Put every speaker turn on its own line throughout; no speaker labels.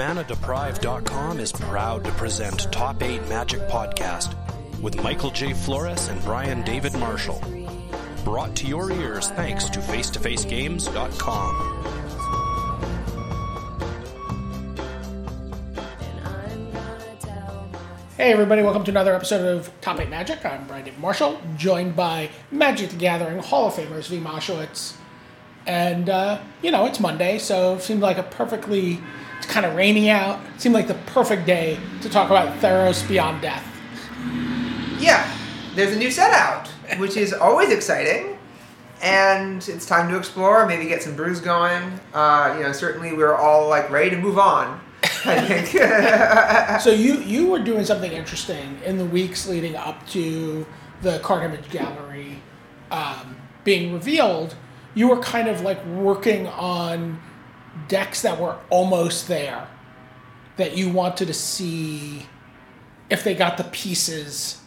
ManaDeprived.com is proud to present Top 8 Magic Podcast with Michael J. Flores and Brian David Marshall. Brought to your ears thanks to FacetoFaceGames.com.
Hey everybody, welcome to another episode of Top 8 Magic. I'm Brian David Marshall, joined by Magic the Gathering Hall of Famers Zvi Mowshowitz. And, uh, you know, it's Monday, so it seemed like a perfectly, it's kind of rainy out. It seemed like the perfect day to talk about Theros Beyond Death.
Yeah, there's a new set out, which is always exciting. And it's time to explore, maybe get some brews going. Uh, you know, certainly we're all like ready to move on. I think.
So you, you were doing something interesting in the weeks leading up to the card image gallery um, being revealed. You were kind of like working on decks that were almost there that you wanted to see if they got the pieces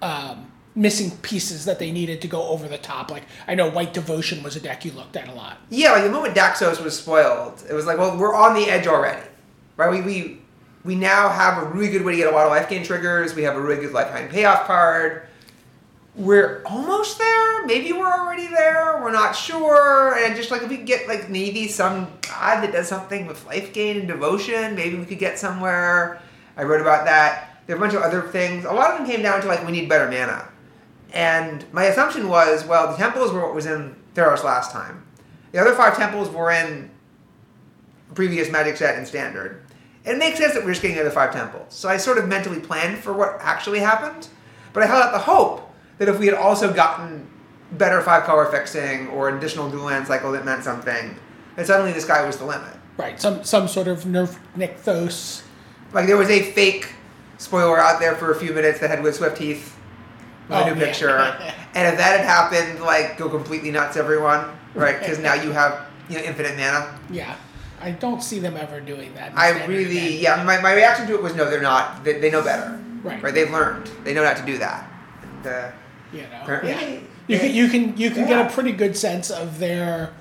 um, missing pieces that they needed to go over the top like i know white devotion was a deck you looked at a lot
yeah, like the moment Daxos was spoiled, it was like, well, we're on the edge already, right? We we we now have a really good way to get a lot of life gain triggers. We have a really good lifetime payoff card. We're almost there. Maybe we're already there. We're not sure. And just like if we get like maybe some god that does something with life gain and devotion, maybe we could get somewhere. I wrote about that. There are a bunch of other things. A lot of them came down to like we need better mana. And my assumption was, well, the temples were what was in Theros last time. The other five temples were in previous Magic set and Standard. It makes sense that we're just getting the other five temples. So I sort of mentally planned for what actually happened, but I held out the hope that if we had also gotten better five color fixing or an additional dual land cycle that meant something, that suddenly the sky was the limit.
right some some sort of nerf nykthos
Like there was a fake spoiler out there for a few minutes that had with Swift Teeth with
Oh,
a new
yeah.
picture, and if that had happened, like go completely nuts, everyone, right? Because now you have you know infinite mana.
yeah i don't see them ever doing that
I really, yeah. My, my reaction to it was no, they're not. They, they know better,
Right.
Right? They've learned. They know not to do that. And, uh,
you know
Apparently-
yeah. you can you can you can
Yeah.
get a pretty good sense of their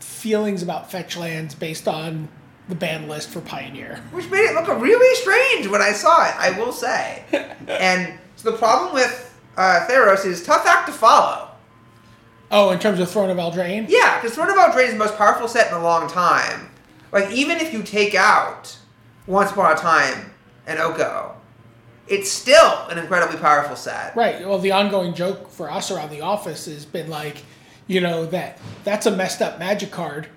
feelings about fetch lands based on the ban list for pioneer
which made it look really strange when I saw it. I will say. and so the problem with uh, Theros is tough act to follow.
oh in terms of throne of eldraine
Yeah, because Throne of Eldraine is the most powerful set in a long time. Like, even if you take out Once Upon a Time and Oko, it's still an incredibly powerful set.
right well the ongoing joke for us around the office has been like you know that that's a messed up magic card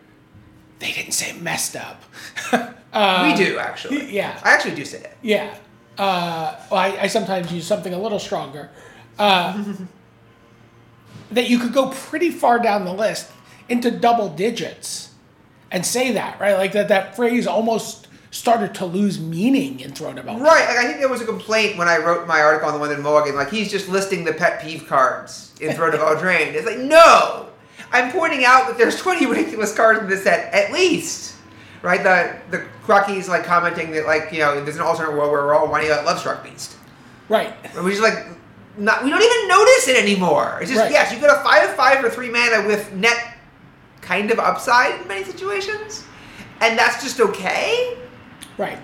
they didn't say messed up
we do, actually.
Yeah.
I actually do say it.
Yeah. Uh, well, I, I sometimes use something a little stronger. Uh, that you could go pretty far down the list into double digits and say that, right? Like that, that phrase almost started to lose meaning in Throne of Eldraine.
Right, like I think there was a complaint when I wrote my article on the one in Morgan, like he's just listing the pet peeve cards in Throne of Eldraine. It's like, no! I'm pointing out that there's 20 ridiculous cards in this set, at least. Right? The the Crocky's like commenting that like, you know, there's an alternate world where we're all whining about Lovestruck Beast.
Right.
And we just like not we don't even notice it anymore. It's just
Right.
yes, you get a five of five for three mana with net kind of upside in many situations. And that's just okay
Right.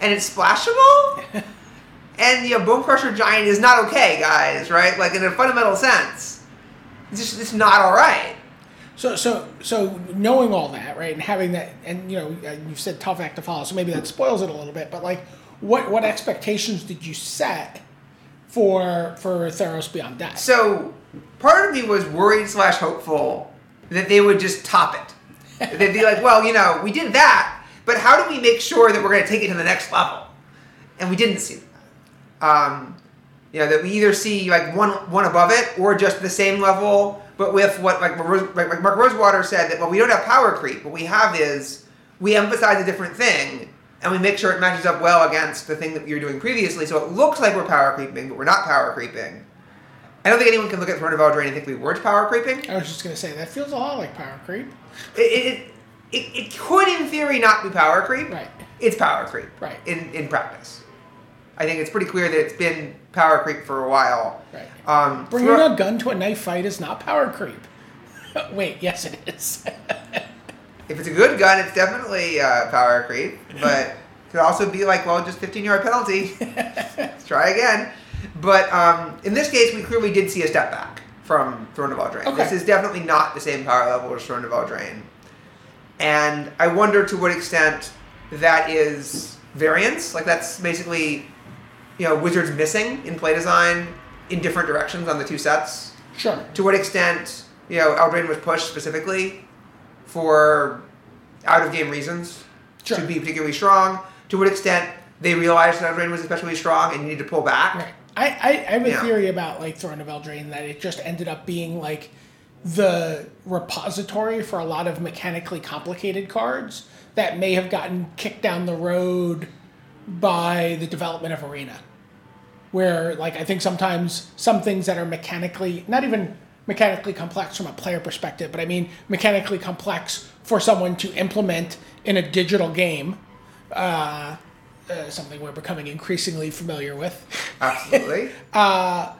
and it's splashable. and you know, Bonecrusher Giant is not okay, guys. Right? Like in a fundamental sense, it's just it's not all right.
So, so, so knowing all that, right, and having that, and you know, uh, you've said tough act to follow, so maybe that spoils it a little bit. But like, what what expectations did you set for for Theros Beyond Death?
So part of me was worried slash hopeful that they would just top it. They'd be like, well, you know, we did that, but how do we make sure that we're going to take it to the next level? And we didn't see that. Um, you know, that we either see like one one above it or just the same level, but with what like, like Mark Rosewater said that well, we don't have power creep. What we have is we emphasize a different thing and we make sure it matches up well against the thing that we were doing previously. So it looks like we're power creeping, but we're not power creeping. I don't think anyone can look at Throne of Eldraine and think we weren't power creeping.
I was just gonna say that feels a lot like power creep.
It, it, it, it could, in theory, not be power creep.
Right.
It's power creep.
Right.
In, in practice. I think it's pretty clear that it's been power creep for a while.
Right.
Um,
Bringing
Thro-
a gun to a knife fight is not power creep. Wait, yes, it is.
if it's a good gun, it's definitely uh, power creep. But it could also be like, well, just 15 yard penalty. Let's try again. But um, in this case, we clearly did see a step back from Throne of Eldraine.
Okay.
This is definitely not the same power level as Throne of Eldraine. And I wonder to what extent that is variance. Like that's basically, you know, Wizards missing in play design in different directions on the two sets.
Sure.
To what extent, you know, Eldraine was pushed specifically for out of game reasons
Sure.
to be particularly strong. To what extent they realized that Eldraine was especially strong and needed to pull back.
Right. I, I, I have a
Yeah.
theory about like Throne of Eldraine that it just ended up being like the repository for a lot of mechanically complicated cards that may have gotten kicked down the road by the development of Arena. Where like I think sometimes some things that are mechanically not even mechanically complex from a player perspective, but I mean mechanically complex for someone to implement in a digital game. Uh, uh, something we're becoming increasingly familiar with
Absolutely.
uh,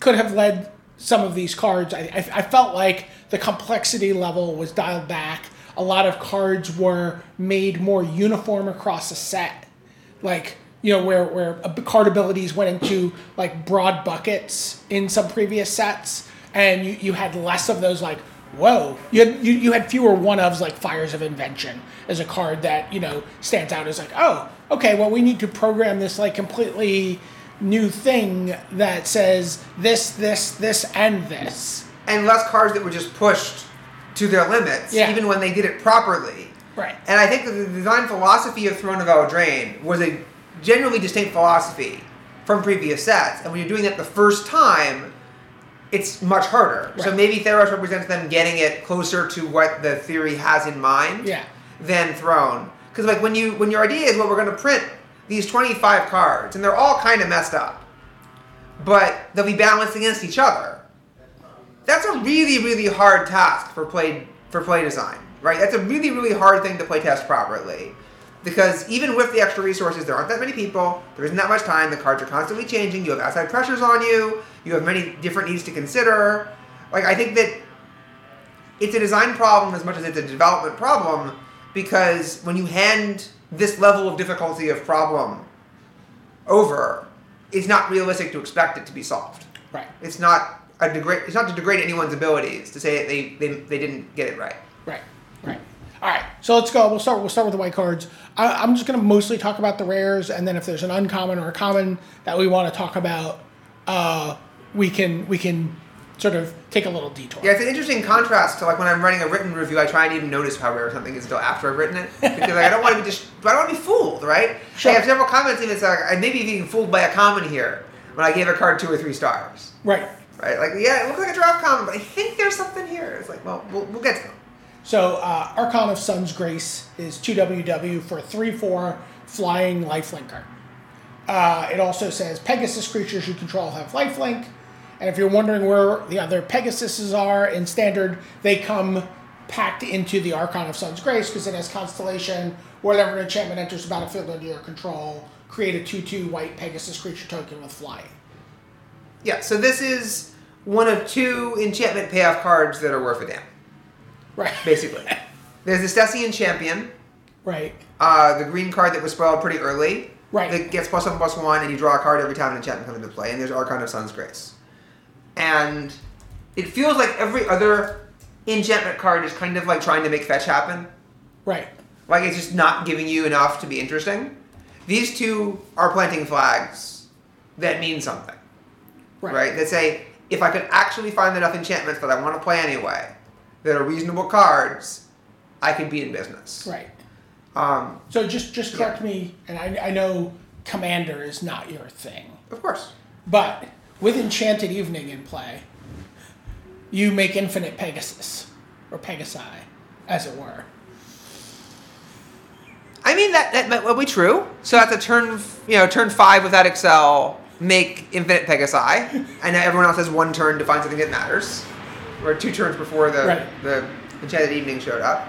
could have led some of these cards. I, I, I felt like the complexity level was dialed back. A lot of cards were made more uniform across a set, like you know where where card abilities went into like broad buckets in some previous sets, and you, you had less of those like whoa. You had you, you had fewer one ofs like Fires of Invention as a card that you know stands out as like oh okay well we need to program this like completely new thing that says this, this, this, and this.
and less cars that were just pushed to their limits,
Yeah.
even when they did it properly.
Right.
And I think that the design philosophy of Throne of Eldraine was a generally distinct philosophy from previous sets. And when you're doing that the first time, it's much harder. So maybe Theros represents them getting it closer to what the theory has in mind
Yeah.
than Throne. Because like when you when your idea is well we're gonna print these 25 cards and they're all kind of messed up, but they'll be balanced against each other. That's a really really hard task for play for play design right? That's a really really hard thing to play test properly. Because even with the extra resources there aren't that many people there isn't that much time the cards are constantly changing you have outside pressures on you you have many different needs to consider. Like i think that it's a design problem as much as it's a development problem because when you hand this level of difficulty of problem over it's not realistic to expect it to be solved
Right.
it's not a degrade. It's not to degrade anyone's abilities to say that they, they they didn't get it right.
Right. Right. All right. So let's go. We'll start. We'll start with the white cards. I, I'm just going to mostly talk about the rares, and then if there's an uncommon or a common that we want to talk about, uh, we can we can sort of take a little detour.
Yeah, it's an interesting contrast to like when I'm writing a written review. I try and even notice how rare something is until after I've written it because like, I don't want to be just. I don't want to be fooled, right?
Sure.
I have several comments even. It's like I maybe being fooled by a comment here when I gave a card two or three stars.
Right.
Right? Like yeah, it looks like a draft comment, but I think there's something here. It's like well, we'll, we'll get to them.
So uh, Archon of Sun's Grace is 2WW for 3-4 flying lifelinker. Uh, it also says Pegasus creatures you control have lifelink. And if you're wondering where the other Pegasuses are in standard, they come packed into the Archon of Sun's Grace because it has Constellation. Whenever an enchantment enters the battlefield under your control, create a 2-2 white Pegasus creature token with flying.
Yeah. So this is one of two enchantment payoff cards that are worth a damn.
Right.
Basically, there's the Setessan Champion.
Right.
Uh, the green card that was spoiled pretty early.
Right.
That gets plus one plus one, and you draw a card every time an enchantment comes into play. And there's Archon of Sun's Grace. And it feels like every other enchantment card is kind of like trying to make fetch happen.
Right.
Like it's just not giving you enough to be interesting. These two are planting flags that mean something,
Right.
right? That say, if I could actually find enough enchantments that I want to play anyway, that are reasonable cards, I could be in business.
Right.
Um,
So just just correct me, and I, I know Commander is not your thing,
of course.
but with Enchanted Evening in play, you make Infinite Pegasus or Pegasi, as it were.
I mean that that might well be true. So at the turn, you know, turn five without Excel, make Infinite Pegasi, and now everyone else has one turn to find something that matters, or two turns before the
Right.
the Enchanted Evening showed up.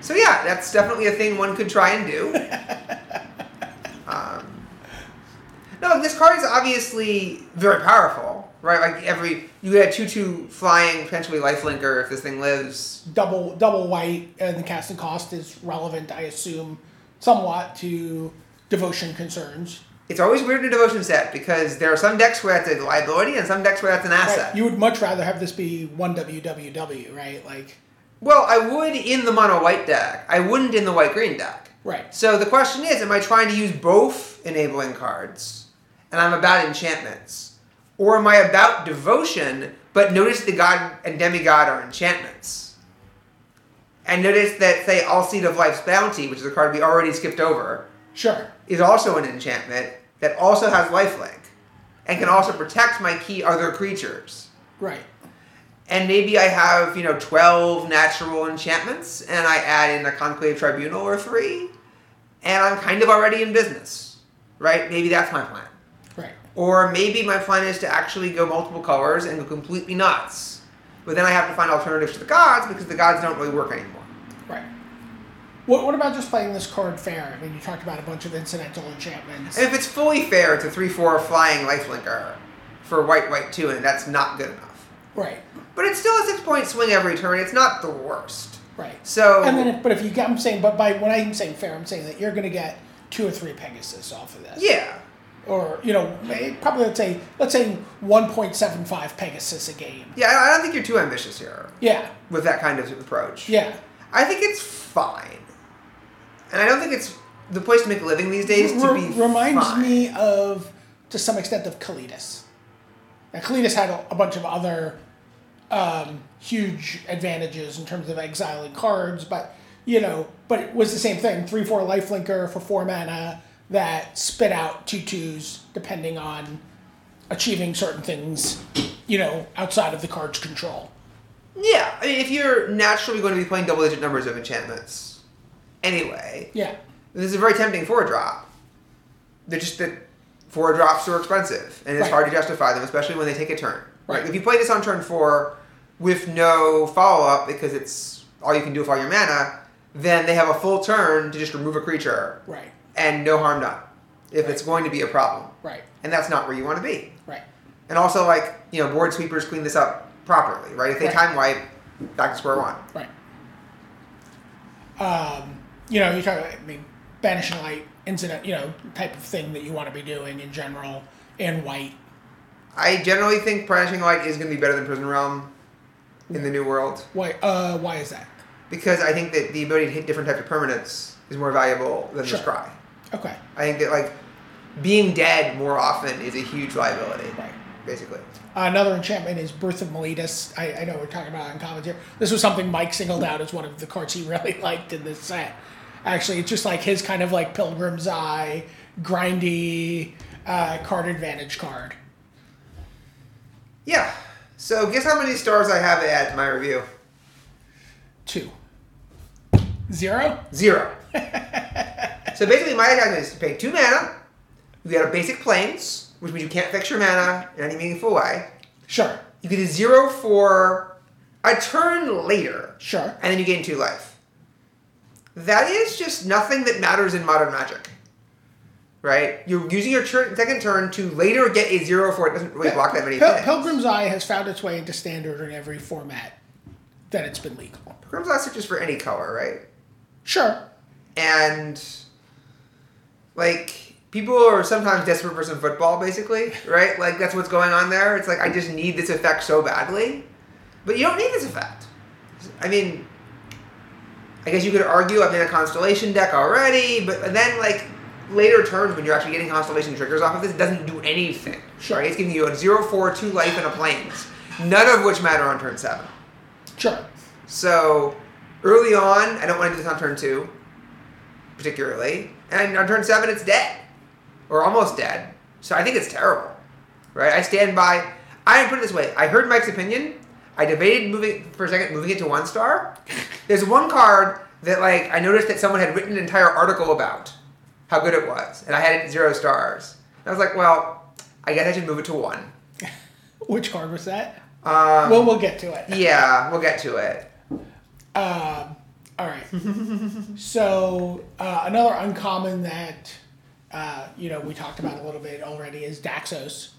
So yeah, that's definitely a thing one could try and do. No, this card is obviously very powerful, right? Like every you get a two-two flying potentially lifelinker if this thing lives.
Double double white, and the casting cost is relevant, I assume, somewhat to devotion concerns.
It's always weird in a devotion set because there are some decks where that's a liability and some decks where that's an asset.
Right. You would much rather have this be one WWW, right? Like,
well, I would in the mono white deck. I wouldn't in the white green deck.
right.
So the question is, am I trying to use both enabling cards, and I'm about enchantments, or am I about devotion, but notice the god and demigod are enchantments, and notice that say Alseid of Life's Bounty, which is a card we already skipped over,
Sure.
is also an enchantment that also has lifelink, and can also protect my key other creatures.
Right.
And maybe I have, you know, 12 natural enchantments, and I add in a Conclave Tribunal or three, and I'm kind of already in business, right? Maybe that's my plan. Or maybe my plan is to actually go multiple colors and go completely nuts. But then I have to find alternatives to the gods because the gods don't really work anymore.
Right. What, what about just playing this card fair? I mean, you talked about a bunch of incidental enchantments.
And if it's fully fair, it's a 3 4 flying lifelinker for white, white 2, and that's not good enough.
Right.
But it's still a six point swing every turn. It's not the worst.
Right.
So.
And then, if, but if you get, I'm saying, but by when I'm saying fair, I'm saying that you're going to get two or three Pegasus off of this.
yeah.
Or you know, probably let's say let's say 1.75 Pegasus a game.
Yeah, I don't think you're too ambitious here
Yeah.
with that kind of approach.
Yeah.
I think it's fine. And I don't think it's the place to make a living these days to
Re-
be
reminds
fine.
me of to some extent of Kalitas. Now, Kalitas had a, a bunch of other um, huge advantages in terms of exiling cards, but you know, but it was the same thing: three four life linker for four mana that spit out twos depending on achieving certain things, you know, outside of the card's control.
Yeah, I mean, if you're naturally going to be playing double digit numbers of enchantments anyway,
Yeah,
this is a very tempting four drop. They're just that four drops are expensive, and it's
Right.
hard to justify them, especially when they take a turn.
Right.
If you play this on turn four with no follow up because it's all you can do with all your mana, then they have a full turn to just remove a creature
right,
and no harm done. If it's going to be a problem,
right,
and that's not where you want to be.
right.
And also, like you know, board sweepers clean this up properly, right? If they
Right.
time wipe, back to square one.
Right. Um, you know, you talk about, I mean, banishing light incident, you know, type of thing that you want to be doing in general in white.
I generally think Banishing Light is going to be better than Prison Realm in the new world
Why? Uh, why is that?
because I think that the ability to hit different types of permanents is more valuable than
Sure.
the Scry.
Okay.
I think that like being dead more often is a huge liability,
Right.
basically.
Uh, another enchantment is Birth of Meletis. I, I know we're talking about in comments here. This was something Mike singled out as one of the cards he really liked in this set. Actually, it's just like his kind of like Pilgrim's Eye, grindy uh, card advantage card.
Yeah. So guess how many stars I have at my review?
Two. Zero?
Zero. so basically, my idea is to pay two mana. You get a basic planes, which means you can't fix your mana in any meaningful way.
Sure.
You get a zero for a turn later,
Sure.
and then you gain two life. That is just nothing that matters in modern magic. Right? You're using your turn, second turn to later get a zero for it doesn't really block that many
Pil-
things.
Pilgrim's Eye has found its way into standard in every format that it's been legal.
Pilgrim's Eye searches for any color, right?
Sure.
and like people are sometimes desperate for some football basically right? Like that's what's going on there. It's like i just need this effect so badly. But you don't need this effect. I mean i guess you could argue i'm in a constellation deck already but then like later turns when you're actually getting constellation triggers off of this it doesn't do anything
Sure.
right? It's giving you a 0 4 2 life and a planes none of which matter on turn 7
Sure.
so early on, I don't want to do this on turn two, particularly. And on turn seven, it's dead, or almost dead. So I think it's terrible, right? I stand by. I put it this way: I heard Mike's opinion. I debated moving for a second, moving it to one star. There's one card that like I noticed that someone had written an entire article about how good it was, and I had it zero stars. And I was like, well, I guess I should move it to one.
Which card was that?
Um,
well, we'll get to it.
yeah, we'll get to it.
Um, all right. so uh, another uncommon that uh, you know, we talked about a little bit already, is Daxos.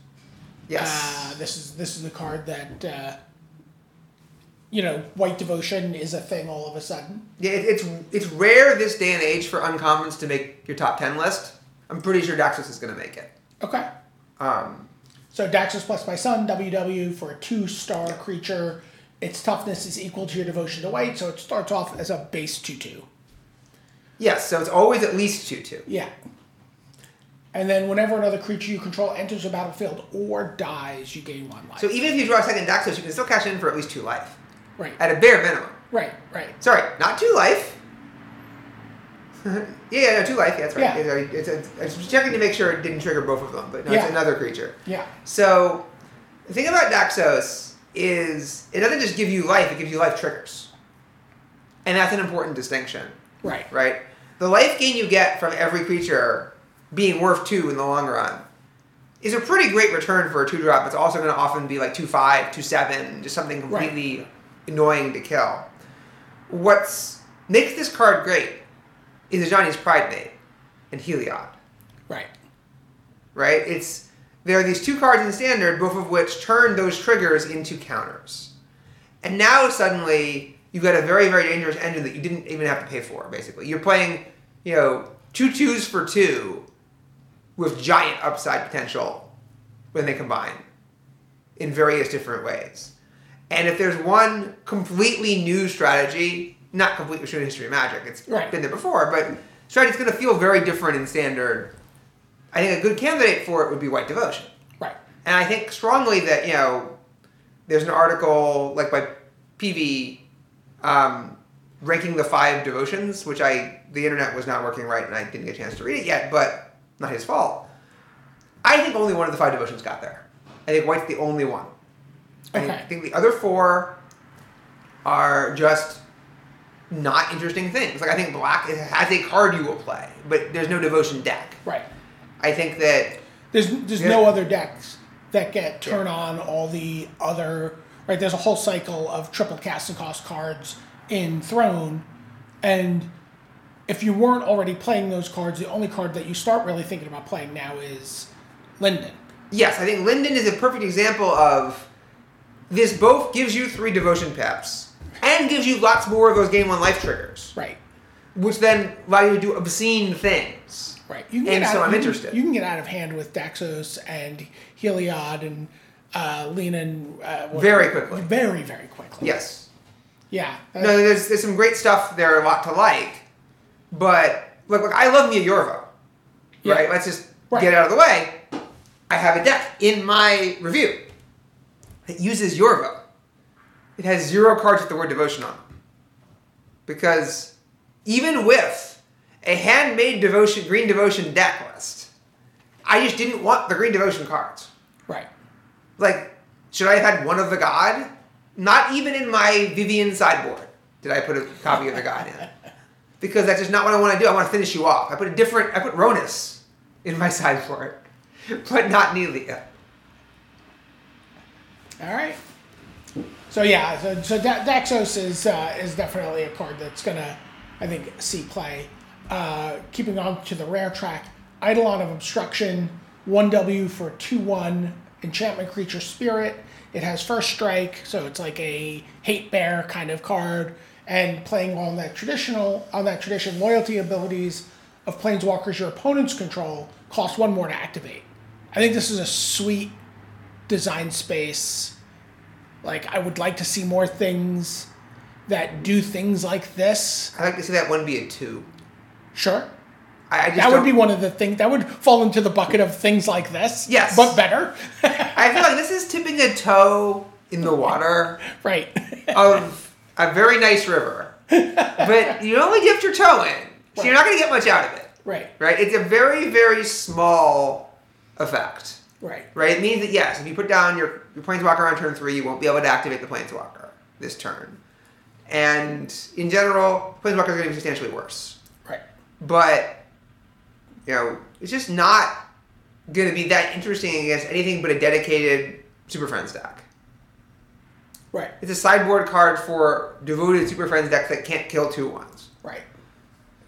Yes.
Uh, this is this is the card that uh, you know, White Devotion is a thing all of a sudden.
yeah, it, it's it's rare this day and age for uncommons to make your top ten list. I'm pretty sure Daxos is going to make it.
Okay.
Um,
So Daxos Blessed by the Sun, WW for a two star creature. Its toughness is equal to your devotion to white, so it starts off as a base two two.
yes, so it's always at least two two.
Yeah. And then whenever another creature you control enters the battlefield or dies, you gain one life.
So even if you draw a second Daxos, you can still cash in for at least two life
right.
at a bare minimum.
Right, right.
Sorry, not two life. yeah, yeah, no, two life. Yeah, that's right.
Yeah.
It's, it's, it's, I was checking to make sure it didn't trigger both of them, but no,
Yeah.
it's another creature.
Yeah.
So the thing about Daxos is it doesn't just give you life; it gives you life triggers, and that's an important distinction,
Right.
right? The life gain you get from every creature being worth two in the long run is a pretty great return for a two drop. It's also going to often be like two five, two seven, just something
Right.
completely annoying to kill. What's makes this card great is Ajani's Pridemate and Heliod
Right.
right? It's there are these two cards in standard, both of which turn those triggers into counters. And now suddenly you've got a very, very dangerous engine that you didn't even have to pay for, basically. You're playing, you know, two twos for two with giant upside potential when they combine in various different ways. And if there's one completely new strategy, not completely new history of magic, it's
Right.
been there before, but strategy's going to feel very different in standard. I think a good candidate for it would be White Devotion.
Right.
And I think strongly that, you know, there's an article like by PV um, ranking the five devotions, which I, the internet was not working right and I didn't get a chance to read it yet, but not his fault. I think only one of the five devotions got there. I think White's the only one.
Okay.
I think the other four are just not interesting things. Like I think Black has a card you will play, but there's no devotion deck.
Right.
I think that
There's there's
Yeah.
no other decks that get turn on all the other right. There's a whole cycle of triple casting cost cards in Throne, and if you weren't already playing those cards, the only card that you start really thinking about playing now is Linden.
Yes, I think Linden is a perfect example of this both gives you three devotion pips and gives you lots more of those game one life triggers,
Right.
which then allow you to do obscene things.
Right. You
And so I'm
you-
interested.
You can get out of hand with Daxos and Heliod and uh, Linden uh,
Very quickly.
Very very quickly.
Yes.
Yeah.
No, there's, there's some great stuff there, a lot to like, but look, look I love Mia Yorvo,
Yeah.
right? Let's just
Right.
get out of the way. I have a deck in my review that uses Yorvo. It has zero cards with the word devotion on them. Because even with a handmade devotion, green devotion deck list, I just didn't want the green devotion cards.
right.
Like, should I have had one of the god? Not even in my Vivien sideboard did I put a copy of the god in. Because that's just not what I want to do. I want to finish you off. I put a different, I put Ronus in my sideboard, but not Nylea.
All right. So yeah, so, so Da- Daxos is uh, is definitely a card that's gonna, I think, see play. Uh, keeping on to the rare track, Eidolon of Obstruction, one W for two one enchantment creature spirit. It has first strike, so it's like a hate bear kind of card, and playing on that traditional on that tradition loyalty abilities of planeswalkers your opponents control cost one more to activate. I think this is a sweet design space. Like I would like to see more things that do things like this.
I'd like to see that one be a two.
Sure.
I, I just
That would be one of the things that would fall into the bucket of things like this.
Yes.
But better.
I feel like this is tipping a toe in the water
right.
of a very nice river. But you only dipped your toe in, so you're not going to get much out of it.
right.
Right? It's a very, very small effect.
Right.
Right? It means that yes, if you put down your, your planeswalker on turn three, you won't be able to activate the planeswalker this turn. And in general, planeswalkers are going to be substantially worse. But you know, it's just not going to be that interesting against anything but a dedicated Super Friends deck.
Right.
It's a sideboard card for devoted Super Friends decks that can't kill two ones.
Right.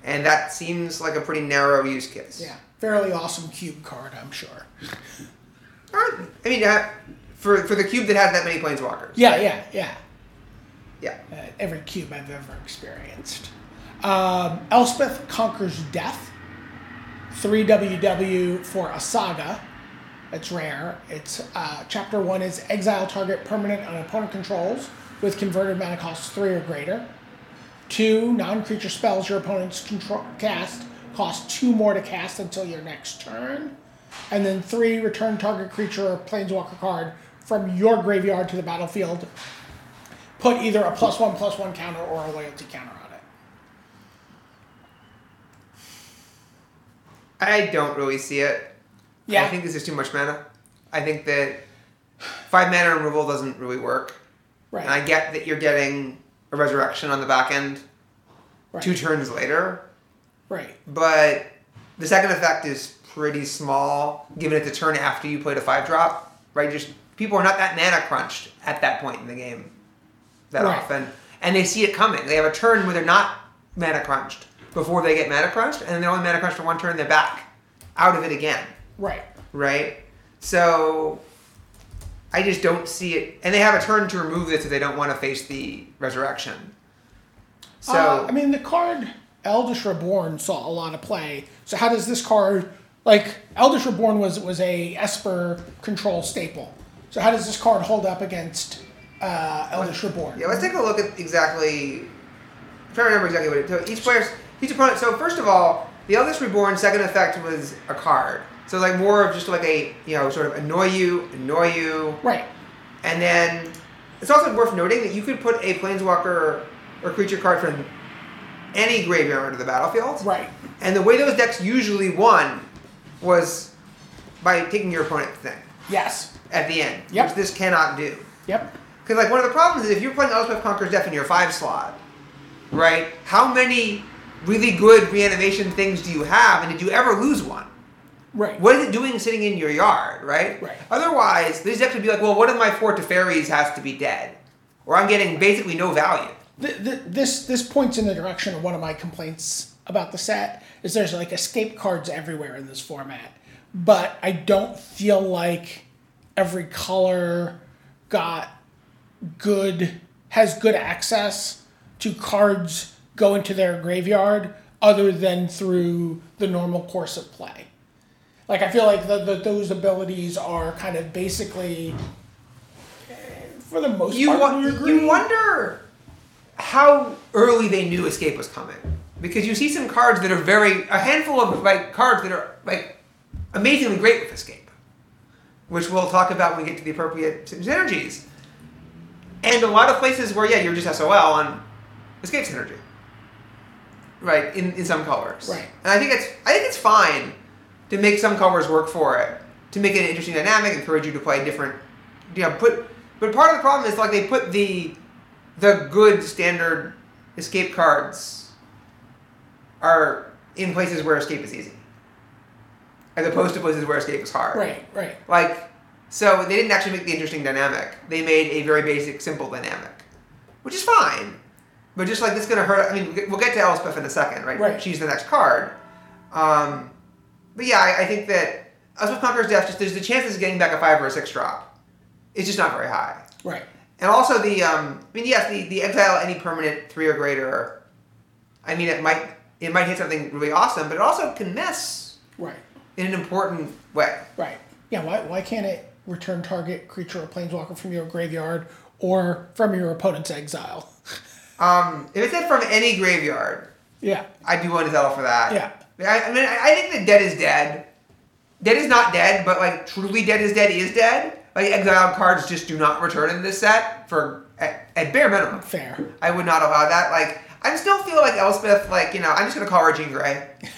And that seems like a pretty narrow use case.
Yeah. fairly awesome cube card, I'm sure.
I mean, uh, for for the cube that has that many planeswalkers.
Yeah, yeah, yeah.
Yeah.
Uh, every cube I've ever experienced. Um, Elspeth conquers death. Three WW for a saga. It's rare. It's uh, chapter one is exile target permanent on opponent controls with converted mana cost three or greater. Two non-creature spells your opponent's control cast cost two more to cast until your next turn. And then three return target creature or planeswalker card from your graveyard to the battlefield. Put either a plus one plus one counter or a loyalty counter on it.
I don't really see it.
Yeah.
I think this is too much mana. I think that five mana removal doesn't really work.
Right.
And I get that you're getting a resurrection on the back end
right.
two turns later,
Right.
but the second effect is pretty small given it's a turn after you played a five drop, right? Just people are not that mana crunched at that point in the game that
Right.
often. And they see it coming. They have a turn where they're not mana crunched before they get mana crushed, and then they're only mana crushed for one turn, they're back out of it again.
Right.
right? So I just don't see it, and they have a turn to remove this if they don't want to face the resurrection. So
Uh, I mean, the card Eldest Reborn saw a lot of play. So how does this card, like Eldest Reborn was was a Esper control staple. So how does this card hold up against uh, Eldest Reborn?
yeah, let's take a look at exactly. I'm trying to remember exactly what it. So each player's each opponent. So first of all, the Eldest Reborn second effect was a card. So like more of just like a you know sort of annoy you, annoy you,
Right.
And then it's also worth noting that you could put a planeswalker or creature card from any graveyard into the battlefield.
Right.
And the way those decks usually won was by taking your opponent's thing
Yes.
at the end,
Yep.
which this cannot do.
Yep.
Because like one of the problems is if you're playing Elspeth Conquers Death in your five slot, right? How many really good reanimation things do you have, and did you ever lose one?
Right.
What is it doing sitting in your yard, right?
Right.
Otherwise, these decks would be like, well, one of my four Teferis has to be dead, or I'm getting basically no value.
Th- th- this this points in the direction of one of my complaints about the set is there's like escape cards everywhere in this format, but I don't feel like every color got good has good access to cards going into their graveyard other than through the normal course of play. Like I feel like the, the, those abilities are kind of basically, for the most
You,
part,
wa- you wonder how early they knew Escape was coming. Because you see some cards that are very, a handful of like cards that are like amazingly great with Escape, which we'll talk about when we get to the appropriate synergies. And a lot of places where, yeah, you're just SOL on Escape synergy. Right, in, in some colors.
Right.
And I think it's I think it's fine to make some colors work for it, to make it an interesting dynamic, encourage you to play different you know, put but part of the problem is like they put the the good standard escape cards are in places where escape is easy. As opposed to places where escape is hard.
Right, right.
Like so they didn't actually make the interesting dynamic. They made a very basic, simple dynamic. Which is fine. But just like this is gonna hurt I mean we'll get- we'll get to Elspeth in a second, right?
Right.
She's the next card. Um, but yeah, I, I think that Elspeth Conquers Death, just there's the chances of getting back a five or a six drop. It's just not very high.
Right.
And also the, um, I mean, yes, the, the exile any permanent three or greater. I mean, it might it might hit something really awesome, but it also can miss
Right.
in an important way.
Right. Yeah, why, why can't it return target creature or planeswalker from your graveyard or from your opponent's exile?
Um, if it said from any graveyard,
Yeah.
I'd be willing to settle for that.
Yeah.
I, I mean, I, I think that dead is dead. Dead is not dead, but like truly dead is dead is dead. Like exiled cards just do not return in this set for at, at bare minimum.
Fair.
I would not allow that. Like, I still feel like Elspeth, like, you know, I'm just gonna call her Jean Grey.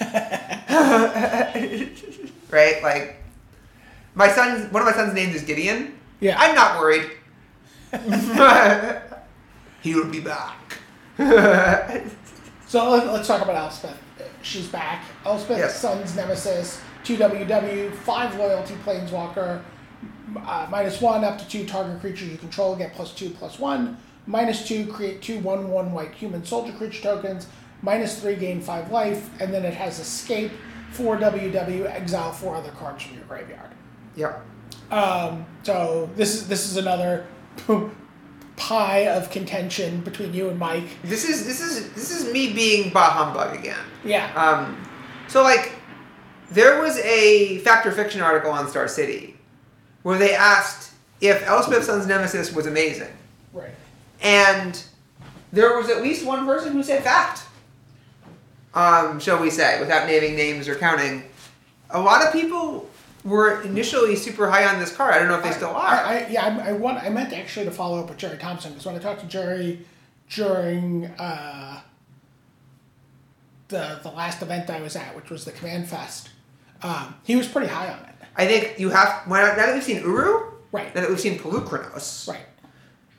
right? Like, my son, one of my son's names is Gideon.
Yeah.
I'm not worried. He'll be back.
So let- let's talk about Elspeth. She's back. Elspeth,
Yes.
Sun's Nemesis, 2WW, 5 loyalty planeswalker, uh, minus 1 up to 2 target creature you control, get plus 2 plus 1. Minus 2, create two 1 1 white human soldier creature tokens. Minus 3, gain 5 life. And then it has escape four WW, exile four other cards from your graveyard.
Yep.
Um, so this is this is another pie of contention between you and Mike.
This is this is this is me being bah humbug again.
Yeah.
Um, so like, there was a fact or fiction article on Star City where they asked if Elspeth Sun's Nemesis was amazing,
right.
and there was at least one person who said fact. Um, shall we say, without naming names or counting, a lot of people were initially super high on this card. I don't know if they still are.
I, I, yeah, I, I want. I meant actually to follow up with Jerry Thompson because when I talked to Jerry during uh, the the last event I was at, which was the Command Fest, um, he was pretty high on it.
I think you have now that we've seen Uro,
Right.
now that we've seen Polukranos,
Right.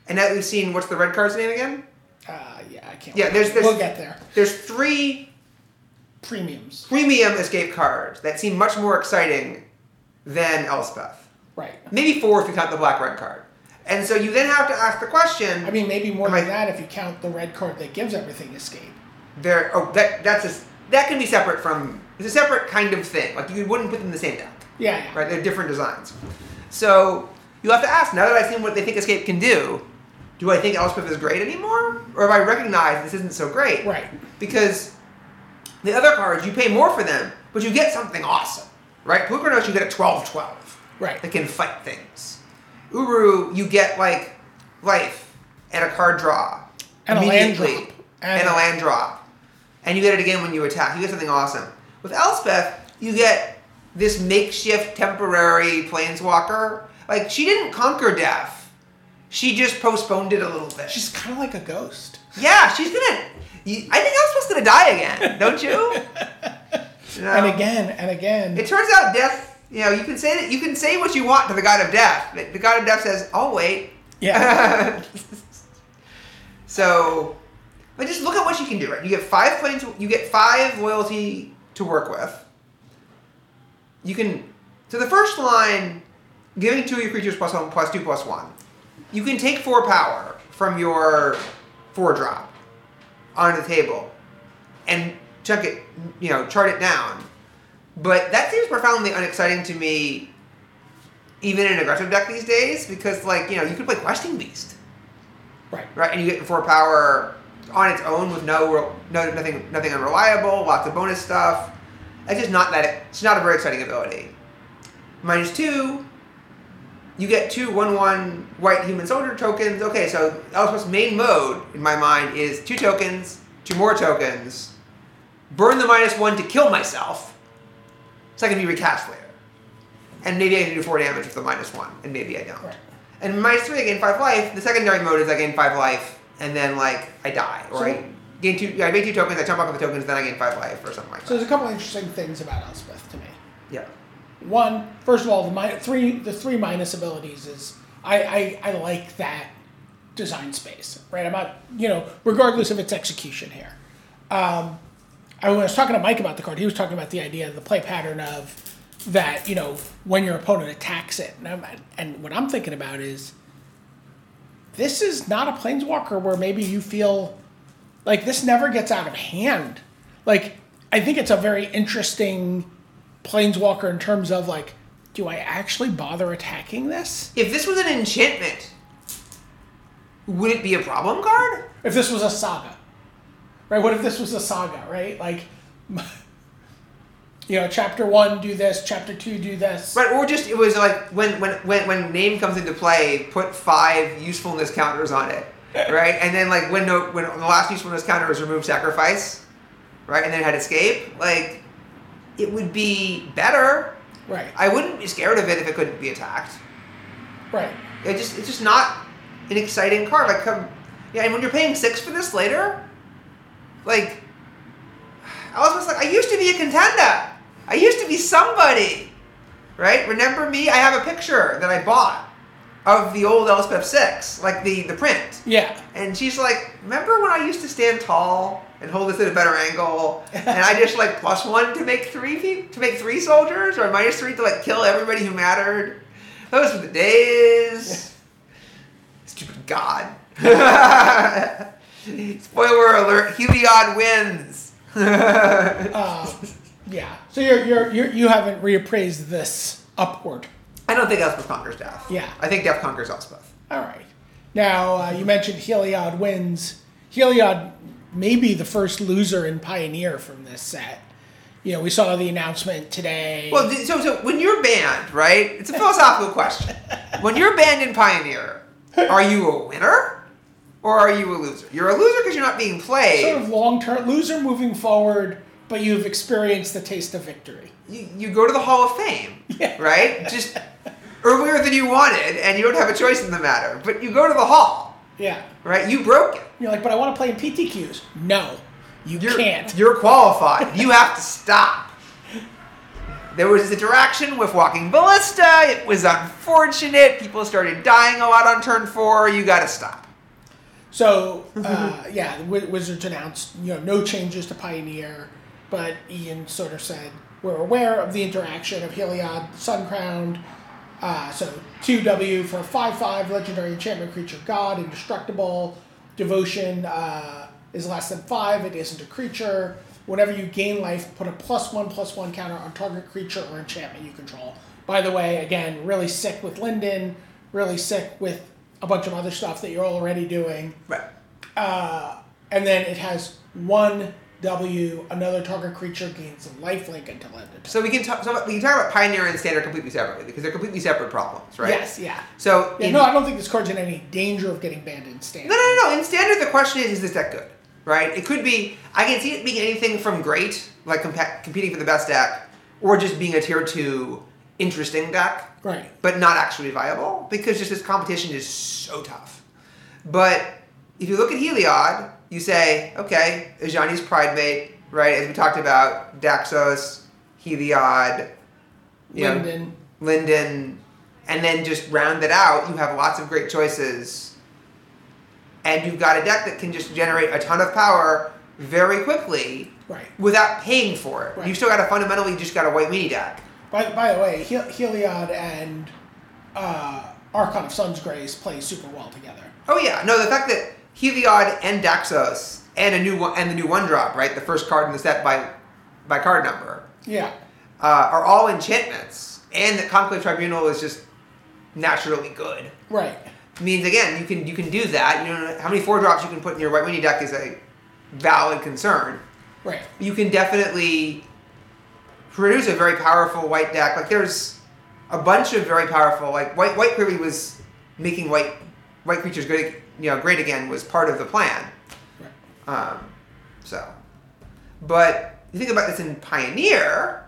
and now that we've seen what's the red card's name again?
Uh, yeah, I can't.
Yeah, there's- there's-
we'll get there.
There's three
Premiums.
premium escape cards that seem much more exciting than Elspeth.
Right.
Maybe four if you count the black red card. And so you then have to ask the question.
I mean, maybe more
Am I-
than that if you count the red card that gives everything escape.
there. Oh, that that's a, that can be separate from. It's a separate kind of thing. Like you wouldn't put them in the same deck,
Yeah. yeah.
right? They're different designs. So you have to ask. Now that I've seen what they think escape can do, do I think Elspeth is great anymore, or have I recognized this isn't so great?
Right.
Because the other cards you pay more for them, but you get something awesome, right? Polukranos you get a 12-12.
Right.
that can fight things. Uro, you get like life and a card draw.
And a land
immediately. And,
And-
a land drop. And you get it again when you attack. You get something awesome. With Elspeth, you get this makeshift temporary planeswalker. Like she didn't conquer death. She just postponed it a little bit.
She's kind of like a ghost.
yeah, she's gonna. I think Elspeth's gonna die again, don't you?
And again and again.
It turns out death. You know, you can say that you can say what you want to the god of death. but The god of death says, "I'll wait."
yeah.
so, but just look at what you can do. Right, you get five planes. You get five loyalty to work with. You can. So the first line, giving two of your creatures plus one, plus two, plus one. You can take four power from your four drop onto the table, and chunk it. You know, chart it down. But that seems profoundly unexciting to me, even in an aggressive deck these days, because like you know you could play Questing Beast
right.
right? And you get four power on its own with no, no nothing, nothing unreliable, lots of bonus stuff. It's just not that. It's not a very exciting ability. Minus two, you get two one-one white human soldier tokens. Okay, so Elspeth's main mode in my mind is two tokens, two more tokens, burn the minus one to kill myself, so I can be recast later, and maybe I can do four damage with the minus one, and maybe I don't.
Right.
And minus three, I gain five life. The secondary mode is I gain five life, and then like I die, or
So-
I gain two. I make two tokens. I jump off the tokens, then I gain five life, or something like
So
that.
So there's a couple interesting things about Elspeth to me.
Yeah.
One, first of all, the three the three minus abilities is I, I I like that design space, right? I'm not you know regardless of its execution here. Um, I was talking to Mike about the card. He was talking about the idea, of the play pattern of that you know when your opponent attacks it, and, I'm, and what I'm thinking about is this is not a planeswalker where maybe you feel like this never gets out of hand. Like I think it's a very interesting planeswalker in terms of like, do I actually bother attacking this?
If this was an enchantment, would it be a problem card?
If this was a saga, right? What if this was a saga, right? Like, you know, chapter one do this, chapter two do this.
Right, or just it was like when when when when name comes into play, put five usefulness counters on it, right? And then like when no when the last usefulness counter was remove sacrifice, right? And then it had escape, like it would be better.
Right,
I wouldn't be scared of it if it couldn't be attacked.
right.
It just it's just not an exciting card. Like come yeah, and when you're paying six for this later, like I was just like I used to be a contender. I used to be somebody. Right? Remember me? I have a picture that I bought of the old Elspeth six, like the the print.
Yeah,
And she's like, remember when I used to stand tall and hold this at a better angle, and I just like plus one to make three to make three soldiers, or minus three to like kill everybody who mattered. Those were the days. Stupid god. Spoiler alert: Heliod wins.
uh, Yeah. So you're, you're, you're, you haven't reappraised this upward.
I don't think Elspeth conquers Death.
Yeah.
I think Death conquers Elspeth.
All right. Now, uh, you mentioned Heliod wins. Heliod may be the first loser in Pioneer from this set. You know, we saw the announcement today.
Well, so so when you're banned, right? It's a philosophical question. When you're banned in Pioneer, are you a winner or are you a loser? You're a loser because you're not being played.
sort of long term loser moving forward, but you've experienced the taste of victory.
you, you go to the Hall of Fame,
Yeah.
right? Just earlier than you wanted, and you don't have a choice in the matter. But you go to the Hall,
Yeah.
right? You broke it.
You're like, but I want to play in PTQs. No, you
You're,
can't.
You're qualified. you have to stop. There was this interaction with Walking Ballista. It was unfortunate. People started dying a lot on turn four. You got to stop.
So uh, yeah, the Wizards announced you know no changes to Pioneer, but Ian sort of said we're aware of the interaction of Heliod, Sun Crowned. Uh, so two W for five five legendary enchantment creature god indestructible. Devotion uh, is less than five. It isn't a creature. Whenever you gain life, put a plus one plus one counter on target creature or enchantment you control. By the way, again, really sick with Linden. Really sick with a bunch of other stuff that you're already doing
Right.
Uh, and then it has one W. Another target creature gains a lifelink until ended.
So we can talk. So we can talk about Pioneer and Standard completely separately because they're completely separate problems, right?
Yes, yeah.
So
yeah
in,
no, I don't think this card's in any danger of getting banned in standard.
No, no, no, no. In standard, the question is, is this deck good? Right? It could be. I can see it being anything from great, like compa- competing for the best deck, or just being a tier two interesting deck,
Right.
but not actually viable because just this competition is so tough. But if you look at Heliod, you say, okay, Ajani's Pridemate, right? As we talked about, Daxos, Heliod, you know,
Linden.
Linden, and then just round it out, you have lots of great choices. And you've got a deck that can just generate a ton of power very quickly
Right.
without paying for it.
Right.
You've still got a fundamentally just got a white mini deck.
By, by the way, Hel- Heliod and uh, Archon of Sun's Grace play super well together.
Oh yeah, no, the fact that Heliod and Daxos and a new one and the new one drop, right, the first card in the set by by card number,
Yeah.
uh, are all enchantments, and that Conclave Tribunal is just naturally good.
Right.
means again you can you can do that. You know how many four drops you can put in your white mini deck is a valid concern.
Right.
You can definitely produce a very powerful white deck. Like there's a bunch of very powerful like white white clearly was making white white creatures good you know great again was part of the plan.
Right.
Um, so, but you think about this in Pioneer.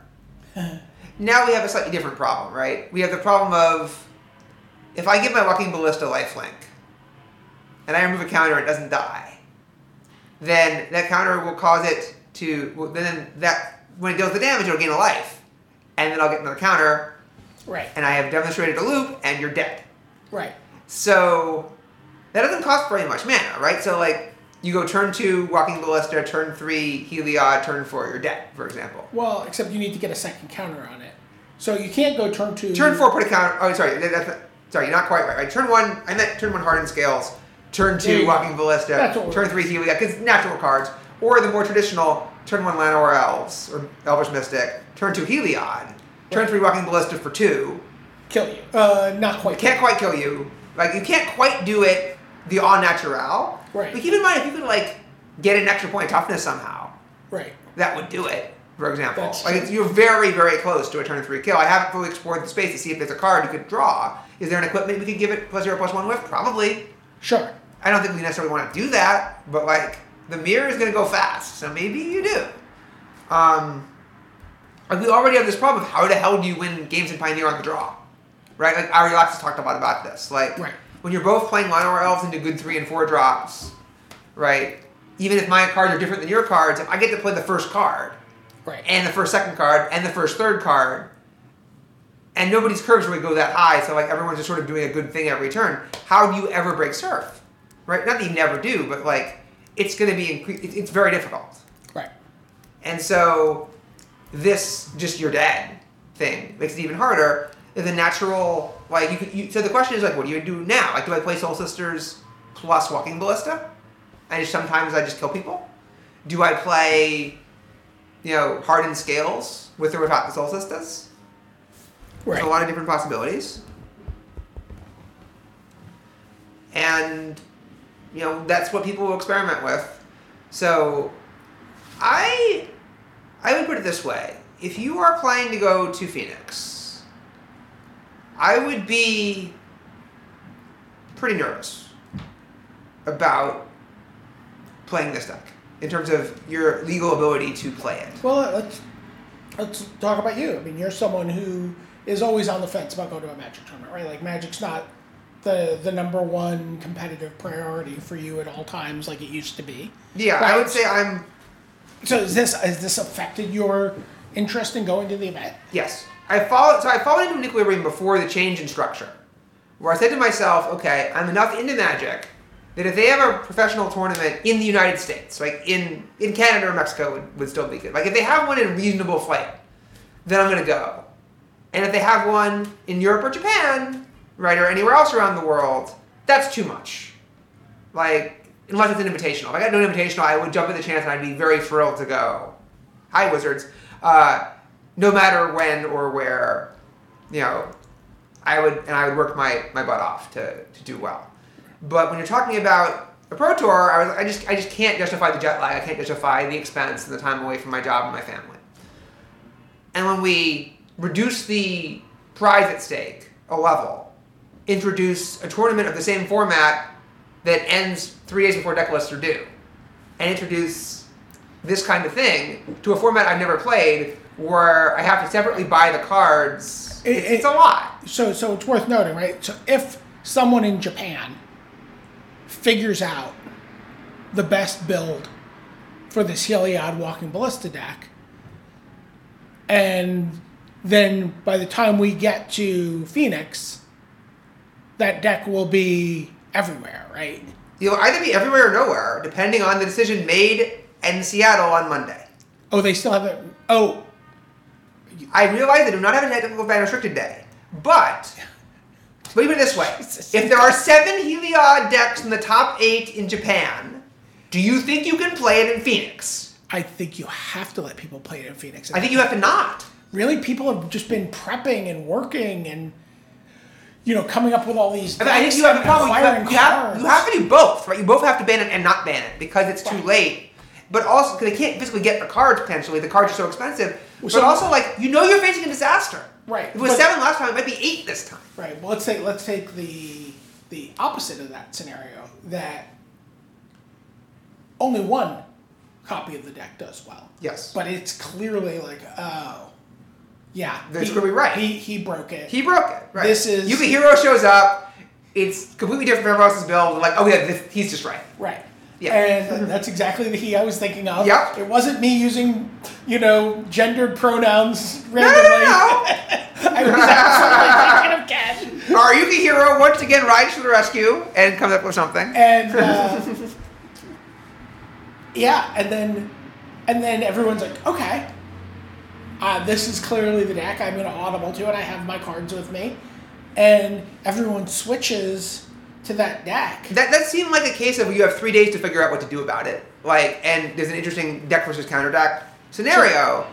now we have a slightly different problem, right? We have the problem of if I give my Walking Ballista lifelink and I remove a counter, it doesn't die. Then that counter will cause it to. Well, then that when it deals the damage, it'll gain a life, and then I'll get another counter,
Right.
and I have demonstrated a loop, and you're dead.
Right.
So that doesn't cost very much mana, right? So like you go turn two, Walking Ballista, turn three, Heliod, turn four, you're dead, for example.
Well, except you need to get a second counter on it. So you can't go turn two.
Turn four, put a counter. Oh, sorry, that- that's sorry, you're not quite right. right? Turn one, I meant turn one, Hardened Scales. Turn two. Walking Ballista. Turn three, Heliod, because natural cards. Or the more traditional, turn one, Llanowar Elves or Elvish Mystic. Turn two, Heliod. Turn three, Walking Ballista for two.
Kill you. Uh, not quite.
Can't quite kill you. Like you can't quite do it the all natural.
Right.
But keep in mind if you could like get an extra point of toughness somehow,
Right.
that would do it. For example,
That's
like you're very very close to a turn three kill. I haven't fully explored the space to see if there's a card you could draw. Is there an equipment we could give it plus zero plus one with? Probably.
Sure.
I don't think we necessarily want to do that, but like the mirror is going to go fast, so maybe you do. Um, like we already have this problem how the hell do you win games in Pioneer on the draw, right? Like Ari Lax has talked a lot about this. Like
Right.
when you're both playing Llanowar Elves into good three and four drops, right? Even if my cards are different than your cards, if I get to play the first card
Right.
and the first second card and the first third card, and nobody's curves really go that high, so like everyone's just sort of doing a good thing every turn. How do you ever break surf? Right? Not that you never do, but like it's going to be incre- it's- very difficult.
right.
And so this just your dad thing makes it even harder. The natural like you, could, you so the question is like what do you do now? Like do I play Soul Sisters plus Walking Ballista? And just sometimes I just kill people. Do I play you know, hardened scales with or without the solstices.
Right.
There's a lot of different possibilities. And, you know, that's what people will experiment with. So, I, I would put it this way: if you are planning to go to Phoenix, I would be pretty nervous about playing this deck in terms of your legal ability to play it.
Well, let's let's talk about you. I mean, you're someone who is always on the fence about going to a Magic tournament, right? Like Magic's not the the number one competitive priority for you at all times, like it used to be.
Yeah,
Right.
I would say I'm
So, is this has this affected your interest in going to the event?
Yes. I followed so I followed into an equilibrium before the change in structure. Where I said to myself, okay, I'm enough into magic that if they have a professional tournament in the United States, like in, in Canada or Mexico would, would still be good. Like if they have one in reasonable flight, then I'm gonna go. And if they have one in Europe or Japan, right, or anywhere else around the world, that's too much. Like, unless it's an invitational. If I got no invitational, I would jump at the chance and I'd be very thrilled to go. Hi, Wizards. Uh, no matter when or where, you know, I would, and I would work my, my butt off to, to do well. But when you're talking about a pro tour, I was, I just, I just can't justify the jet lag. I can't justify the expense and the time away from my job and my family. And when we reduce the prize at stake a level, introduce a tournament of the same format that ends three days before deck lists are due, and introduce this kind of thing to a format I've never played where I have to separately buy the cards.
It-
it's, it's a lot.
So, so it's worth noting, right? So, if someone in Japan figures out the best build for this Heliod Walking Ballista deck, and then by the time we get to Phoenix, that deck will be everywhere, right?
You'll either be everywhere or nowhere, depending on the decision made in Seattle on Monday.
Oh, they still haven't. Oh,
I realize they do not have a technical fan restricted day, but let me put it this way: if there are seven Heliod decks in the top eight in Japan, do you think you can play it in Phoenix?
I think you have to let people play it in Phoenix.
I think you have to not.
really people have just been prepping and working and you know coming up with all these
I, mean, I think you have a problem. You have, you, have, you have to do both, right? You both have to ban it and not ban it because it's too late. But also, because they can't physically get the cards potentially, the cards are so expensive.
Well,
but also, like you know, you're facing a disaster.
Right,
If it was
but-
seven last time, it might be eight this time.
right well let's take let's take the the opposite of that scenario that only one copy of the deck does well
Yes.
but it's clearly like oh yeah
That's
he-
gonna be right.
he he broke it
He broke it. Right.
This is-
Yukuhiro shows up. It's completely different from everyone else's build. We're like, oh yeah, this, he's just right.
Right.
Yeah.
And that's exactly the he I was thinking of.
Yep.
It wasn't me using, you know, gendered pronouns
No,
randomly.
no, no.
I was absolutely thinking of Ken.
Our Yukuhiro once again rides to the rescue and comes up with something.
And uh, yeah, and then and then everyone's like, okay, uh, this is clearly the deck. I'm gonna audible to it. I have my cards with me, and everyone switches to that deck.
That, that seemed like a case of you have three days to figure out what to do about it. Like, and there's an interesting deck versus counter deck scenario,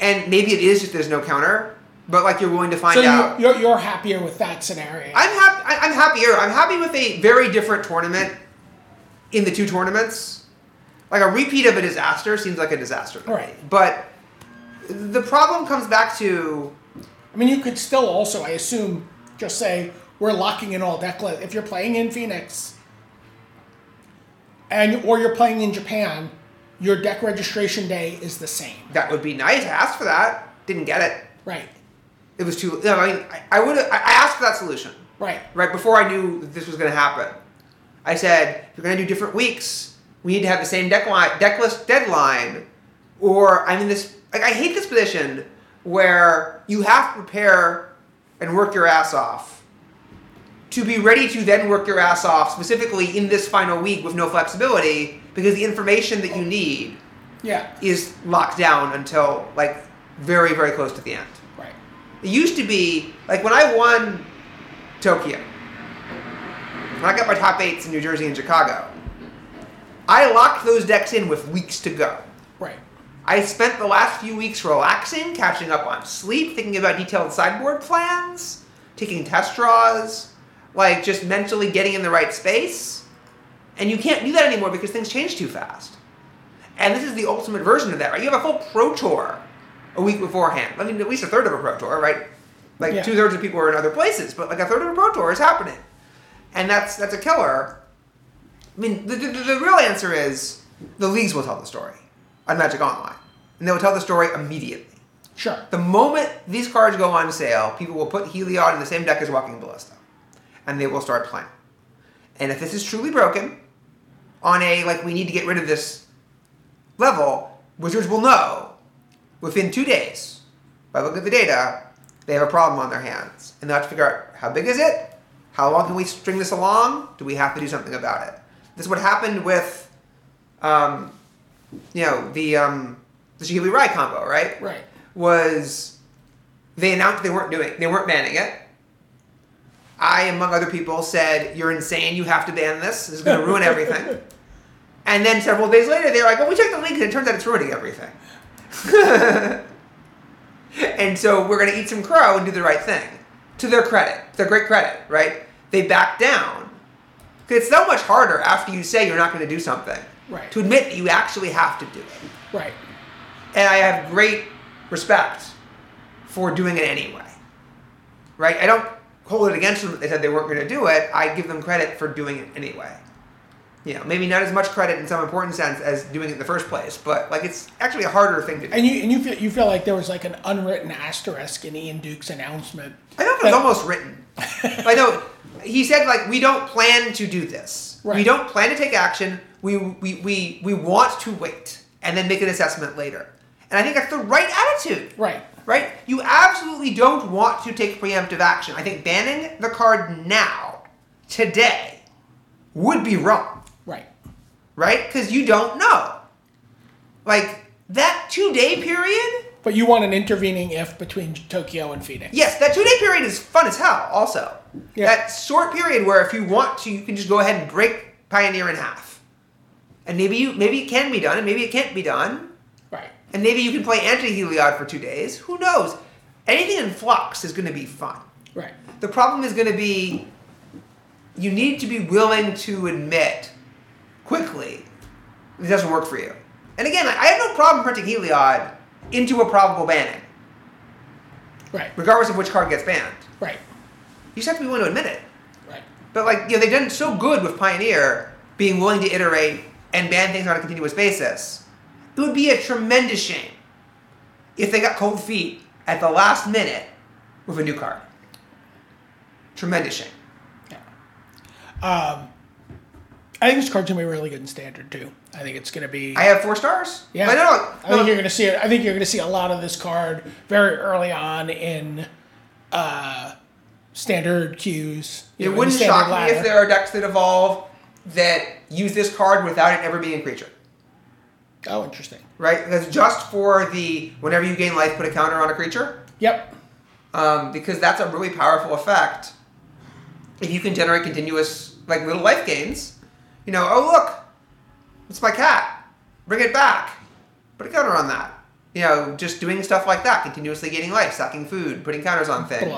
and maybe it is just there's no counter, but like you're willing to find
So
out.
you're, you're you're happier with that scenario.
I'm happy. I- I'm happier. I'm happy with a very different tournament in the two tournaments. Like a repeat of a disaster seems like a disaster. to me.
Right.
But the problem comes back to
I mean, you could still also, I assume, just say we're locking in all deck lists. If you're playing in Phoenix, and or you're playing in Japan, your deck registration day is the same.
that would be nice. I asked for that. Didn't get it.
Right.
It was too. No, I mean, I, I would. I I asked for that solution
Right.
right before I knew that this was going to happen. I said, if you're going to do different weeks, we need to have the same deck line, deck list deadline, or I'm in this. Like, I hate this position where you have to prepare and work your ass off to be ready to then work your ass off specifically in this final week with no flexibility because the information that you need
Yeah.
is locked down until like very very close to the end.
Right.
It used to be like when I won Tokyo, when I got my top eights in New Jersey and Chicago, I locked those decks in with weeks to go. I spent the last few weeks relaxing, catching up on sleep, thinking about detailed sideboard plans, taking test draws, like just mentally getting in the right space. And you can't do that anymore because things change too fast. And this is the ultimate version of that, right? You have a full pro tour a week beforehand. I mean, at least a third of a pro tour, right? Like
Yeah.
two thirds of people are in other places, but like a third of a pro tour is happening, and that's that's a killer. I mean, the, the, the real answer is the leagues will tell the story on Magic Online, and they will tell the story immediately.
Sure.
The moment these cards go on sale, people will put Heliod in the same deck as Walking Ballista, and they will start playing. And if this is truly broken, on a like we need to get rid of this level, Wizards will know within two days by looking at the data they have a problem on their hands, and they have to figure out how big is it, how long can we string this along, do we have to do something about it? This is what happened with, um, you know, the um, the Saheeli Rai combo, right?
Right.
was they announced they weren't doing they weren't banning it. I, among other people, said, You're insane, you have to ban this. This is gonna ruin everything. and then several days later they're like, Well we checked the link and it turns out it's ruining everything. and so we're gonna eat some crow and do the right thing. To their credit. To their great credit, right? They backed down. 'Cause it's so much harder after you say you're not gonna do something.
Right.
To admit that you actually have to do it
Right.
and I have great respect for doing it anyway. Right? I don't hold it against them that they said they weren't going to do it. I give them credit for doing it anyway. You know, maybe not as much credit in some important sense as doing it in the first place, but like it's actually a harder thing to do.
And you and you feel you feel like there was like an unwritten asterisk in Ian Duke's announcement.
I know it was almost written. I know he said like we don't plan to do this. We don't plan to take action. We, we we we want to wait and then make an assessment later. And I think that's the right attitude.
Right.
right? You absolutely don't want to take preemptive action. I think banning the card now, today, would be wrong,
Right.
right? Because you don't know. Like, that two day period,
But you want an intervening if between Tokyo and Phoenix.
yes, that two day period is fun as hell, also.
Yeah.
That short period where if you want to, you can just go ahead and break Pioneer in half. And maybe you maybe it can be done, and maybe it can't be done.
Right.
And maybe you can play anti-Heliod for two days. Who knows? Anything in flux is going to be fun.
Right.
The problem is going to be you need to be willing to admit quickly it doesn't work for you. And again, I have no problem printing Heliod into a probable banning,
Right.
regardless of which card gets banned.
Right.
You just have to be willing to admit it.
Right.
But like, you know, they've done so good with Pioneer being willing to iterate and ban things on a continuous basis. It would be a tremendous shame if they got cold feet at the last minute with a new card. Tremendous shame. Yeah.
Um, I think this card's gonna be really good in standard too. I think it's gonna be.
I have four stars.
yeah.
But no,
I
no,
think you're gonna see it. I think you're gonna see a lot of this card very early on in uh, standard queues.
It
know,
wouldn't shock me if there are decks that evolve that use this card without it ever being a creature.
Oh, interesting.
Right? Because just for the whenever you gain life, put a counter on a creature.
Yep.
um, because that's a really powerful effect. If you can generate continuous, like little life gains, you know, oh look, it's my cat, bring it back, put a counter on that. You know, just doing stuff like that, continuously gaining life, sucking food, putting counters on things,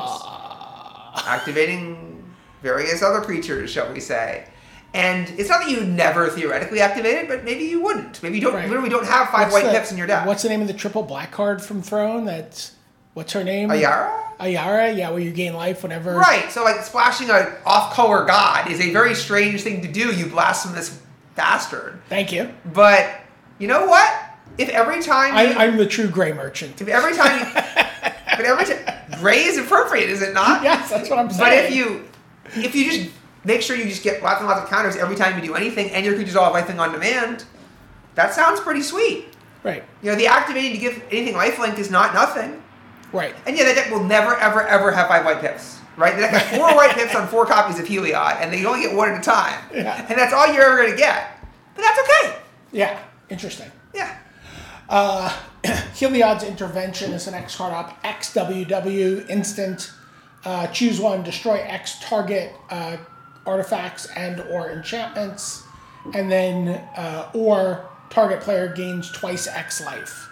activating various other creatures, shall we say. And it's not that you never theoretically activate it, but maybe you wouldn't. Maybe you don't.
Right.
Literally, don't have five
What's
white pips in your deck.
What's the name of the triple black card from Throne? That's what's her name?
Ayara?
Ayara. Yeah, where you gain life whenever.
Right. So like splashing an off-color god is a very strange thing to do. You blasphemous bastard.
Thank you.
But you know what? If every time you,
I, I'm the true gray merchant.
if every time you, but every time gray is appropriate, is it not?
Yes, that's what I'm saying.
But if you if you just make sure you just get lots and lots of counters every time you do anything, and your creatures all have lifelink on demand, that sounds pretty sweet.
right,
You know, the activating to give anything lifelink is not nothing.
right,
And yeah, that deck will never, ever, ever have five white pips. Right? The deck has four white pips on four copies of Heliod, and they only get one at a time.
Yeah.
And that's all you're ever going to get. But that's okay.
yeah, interesting.
Yeah.
Uh, Heliod's intervention is the next card up. XWW instant. Uh, choose one. Destroy X target uh, artifacts and or enchantments, and then uh, or target player gains twice X life.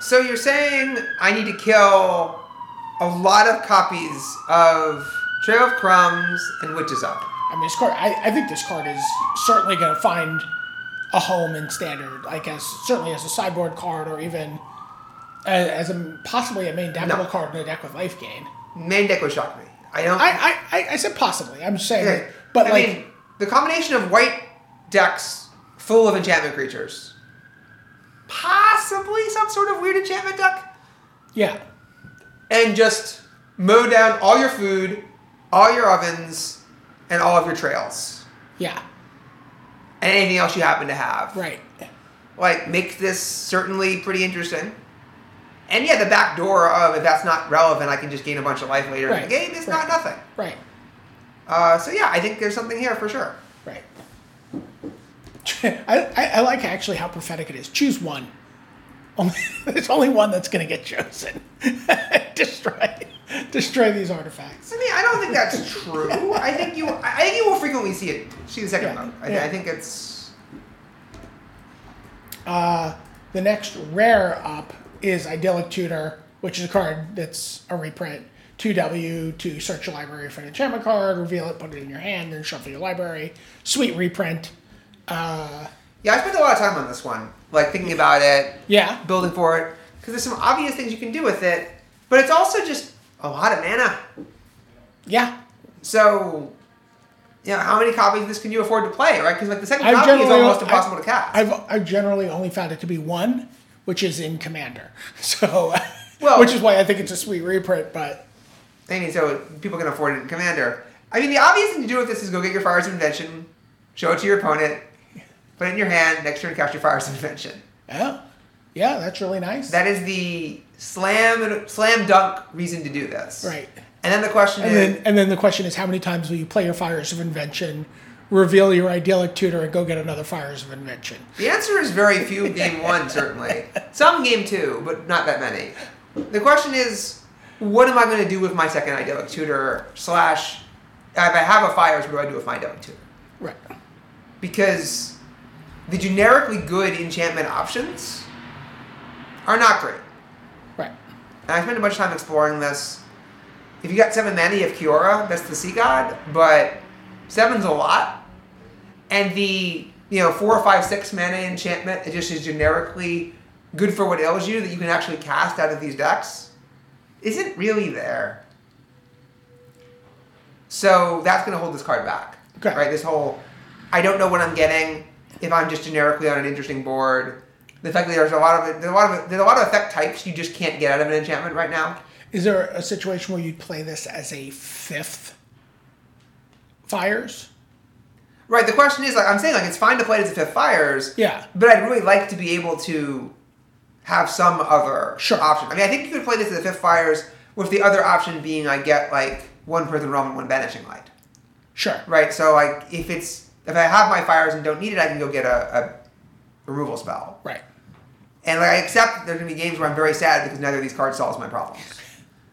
So you're saying I need to kill a lot of copies of Trail of Crumbs and Witch's Oven.
I mean, this card. I, I think this card is certainly going to find a home in standard, like as certainly as a sideboard card or even as, a, possibly a main deck
no.
card in a deck with life gain.
Main deck would shock me. I don't.
I I, I, said possibly. I'm just saying, but
I
like
mean, the combination of white decks full of enchantment creatures, possibly some sort of weird enchantment deck,
yeah,
and just mow down all your food, all your ovens, and all of your trails,
yeah,
and anything else you happen to have.
right,
Like, make this certainly pretty interesting. And yeah, the back door of if that's not relevant, I can just gain a bunch of life later in the game is
Right.
not nothing.
right,
Uh, so yeah, I think there's something here for sure.
right. I, I, I like actually how prophetic it is. Choose one. Only, there's only one that's going to get chosen. destroy, destroy these artifacts.
I mean, I don't think that's true. I think you, I think you will frequently see it. See the second
Yeah,
mode. I,
yeah.
I think it's
Uh, the next rare up is Idyllic Tutor, which is a card that's a reprint. 2W to search your library for an enchantment card, reveal it, put it in your hand, then shuffle your library. Sweet reprint. Uh,
yeah. I spent a lot of time on this one, like thinking about it,
yeah,
building for it, because there's some obvious things you can do with it, but it's also just a lot of mana.
yeah.
So, you know, how many copies of this can you afford to play, right? Because like the second
I've
copy is almost
I've-
impossible to cast.
I've, I've generally only found it to be one, which is in Commander. So,
Well-
which is why I think it's a sweet reprint, but
I mean, so people can afford it in Commander. I mean, the obvious thing to do with this is go get your Fires of Invention, show it to your opponent, put it in your hand, next turn cast your Fires of Invention.
yeah, yeah, that's really nice.
That is the slam slam dunk reason to do this.
right.
And then the question
And
is,
then, and then the question is, how many times will you play your Fires of Invention, reveal your idyllic tutor, and go get another Fires of Invention?
the answer is very few game one, certainly. Some game two, but not that many. The question is, what am I going to do with my second idyllic tutor? Slash, if I have a Fires, what do I do with my idyllic tutor?
Right.
because the generically good enchantment options are not great.
Right.
And I spent a bunch of time exploring this. If you got seven mana, you have Kiora, that's the sea god, but seven's a lot. And the you know four or five six mana enchantment it just is generically good for what ails you that you can actually cast out of these decks isn't really there. So that's going to hold this card back.
Okay.
Right? This whole I don't know what I'm getting if I'm just generically on an interesting board. The fact that there's a lot of there's a lot of there's a lot of effect types you just can't get out of an enchantment right now.
Is there a situation where you'd play this as a fifth Fires?
Right. The question is like I'm saying like it's fine to play it as a fifth fires.
Yeah.
But I'd really like to be able to have some other
Sure.
option. I mean, I think you could play this as a fifth fires with the other option being I get like one prison realm and one banishing light.
Sure.
Right. So like if it's if I have my fires and don't need it, I can go get a, a removal spell.
Right.
And like, I accept there's gonna be games where I'm very sad because neither of these cards solves my problems.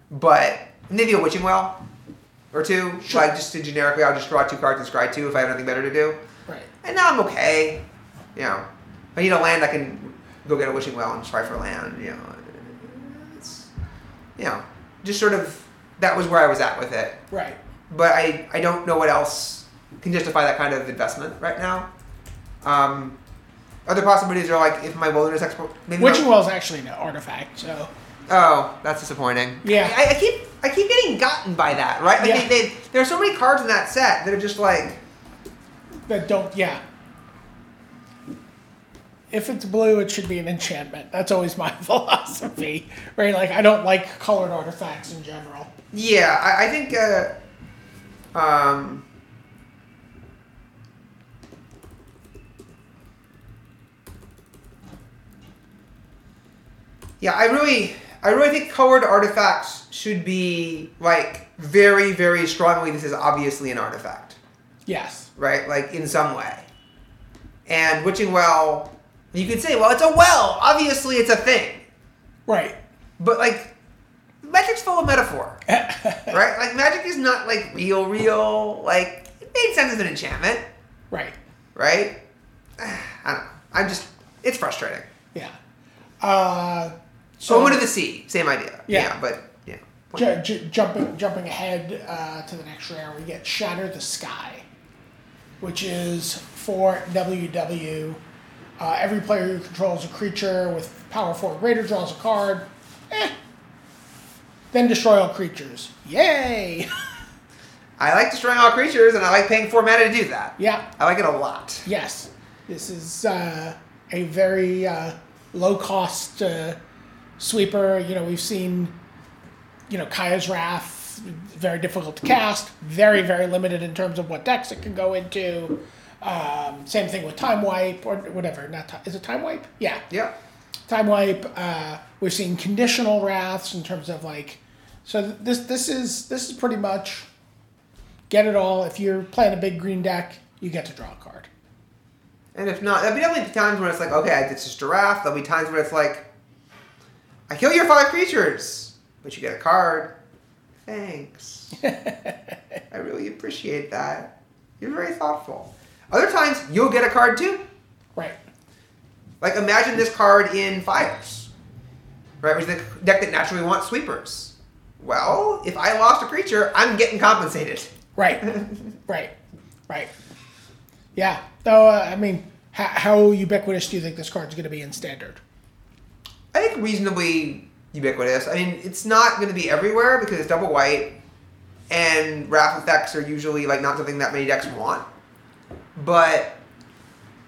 But maybe a witching well or two.
Sure.
Like just to generically, I'll just draw two cards and scry two if I have nothing better to do.
Right.
And now I'm okay. You know, if I need a land, I can go get a wishing well and try for land. You know, it's you know, just sort of that was where I was at with it.
Right.
But I I don't know what else can justify that kind of investment right now. Um, other possibilities are like if my wilderness export maybe
Witching Well is actually an artifact, so
oh that's disappointing.
Yeah.
I, I keep I keep getting gotten by that right. Like
Yeah.
they, they, there are so many cards in that set that are just like
that don't. Yeah. If it's blue, it should be an enchantment. That's always my philosophy, right? Like I don't like colored artifacts in general.
Yeah, I, I think. Uh, um, yeah, I really, I really think colored artifacts should be like very, very strongly. This is obviously an artifact,
Yes.
right? Like in some way. And witching well, you could say, well, it's a well. Obviously, it's a thing.
Right.
But like, magic's full of metaphor, right? Like magic is not like real, real. Like it made sense as an enchantment,
Right.
right? I don't know. I'm just, it's frustrating.
Yeah. Uh, So
Omen of the Sea, same idea.
Yeah.
but yeah.
ju- ju- jumping jumping ahead uh, to the next rare, we get Shatter the Sky, which is for WW. Uh, every player who controls a creature with power four or greater draws a card. Eh. Then destroy all creatures. Yay!
I like destroying all creatures, and I like paying four mana to do that.
yeah.
I like it a lot.
Yes, this is uh, a very uh, low cost uh, sweeper. You know, we've seen, you know, Kaya's Wrath, very difficult to cast, very, very limited in terms of what decks it can go into. Um, same thing with Time Wipe or whatever. Not ti- is it Time Wipe? Yeah,
Yeah.
Time Wipe. Uh, we've seen conditional wraths in terms of like, so this this is this is pretty much get it all. If you're playing a big green deck, you get to draw a card.
And if not, there'll be definitely times when it's like, okay, it's just giraffe. There'll be times where it's like, I kill your five creatures, but you get a card. Thanks. I really appreciate that. You're very thoughtful. Other times, you'll get a card too.
Right.
Like, imagine this card in Fires, right? Which is the deck that naturally wants sweepers. Well, if I lost a creature, I'm getting compensated.
Right, right, right. Yeah. Though uh, I mean, how, how ubiquitous do you think this card's going to be in standard?
I think reasonably ubiquitous. I mean, it's not going to be everywhere because it's double white, and wrath effects are usually like not something that many decks want. But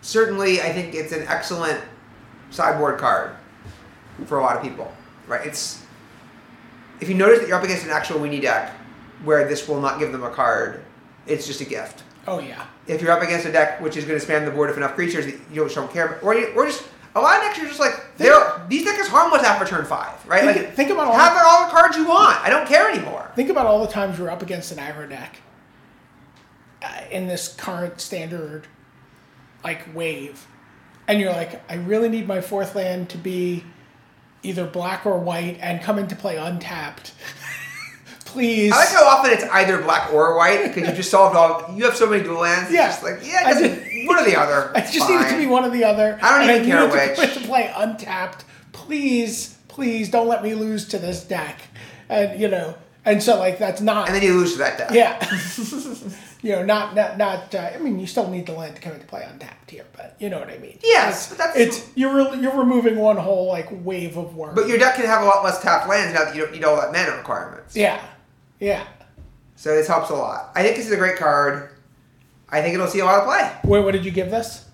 certainly, I think it's an excellent sideboard card for a lot of people. Right? It's if you notice that you're up against an actual weenie deck where this will not give them a card, it's just a gift.
Oh yeah,
If you're up against a deck which is going to spam the board with enough creatures that you don't, care, or, you, or just a lot of decks are just like they're these decks are harmless after turn five, right?
Think-
like
think about all-
have all the cards you want. I don't care anymore.
think about all the times you're up against an aggro deck uh, in this current standard like wave, and you're like, I really need my fourth land to be either black or white and come into play untapped. Please.
I like how often it's either black or white because you just solved all. You have so many dual lands. it's
Yeah.
just like yeah,
I
doesn't, one or the other.
I
it's
just need it to be one or the other.
I don't even care
need it
which.
To, to play untapped. Please, please don't let me lose to this deck. And you know, and so like that's not.
and then you lose to that deck.
yeah. you know, not not not. Uh, I mean, you still need the land to come into play untapped here, but you know what I mean.
Yes,
It's,
but that's-
it's you're re- you're removing one whole like wave of work.
But your deck can have a lot less tapped lands now that you don't need all that mana requirements.
yeah, yeah.
So this helps a lot. I think this is a great card. I think it'll see a lot of play.
Wait, what did you give this?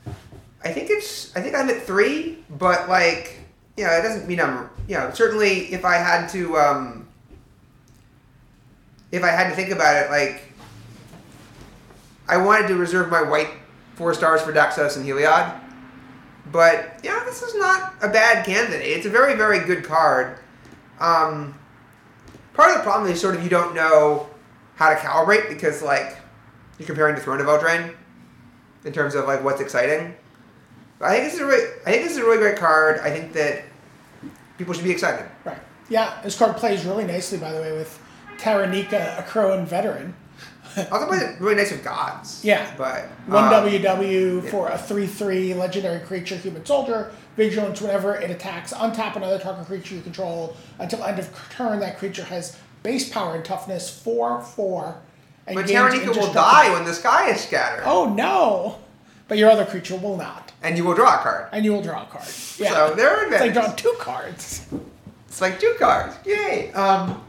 I think it's. I think I'm at three, but like, you know, it doesn't mean I'm. You know, certainly if I had to, um, if I had to think about it, like, I wanted to reserve my white four stars for Daxos and Heliod, but yeah, this is not a bad candidate. It's a very, very good card. Um, part of the problem is sort of you don't know how to calibrate because like you're comparing to Throne of Eldraine in terms of like what's exciting. But I think this is a really, I think this is a really great card. I think that people should be excited.
Right. Yeah, this card plays really nicely, by the way, with Taranika, Akroan veteran.
Also plays it really nice with gods.
Yeah.
But
One
um,
WW for a 3 3 legendary creature, human soldier. Vigilance, whenever it attacks, untap another target creature you control. Until end of turn, that creature has base power and toughness 4 4. And
But Taranika will die when the sky is scattered,
Oh no! But your other creature will not.
and you will draw a card.
And you will draw a card. Yeah.
So there are
it's like
advantages.
drawing two cards.
It's like two cards. Yay. Um,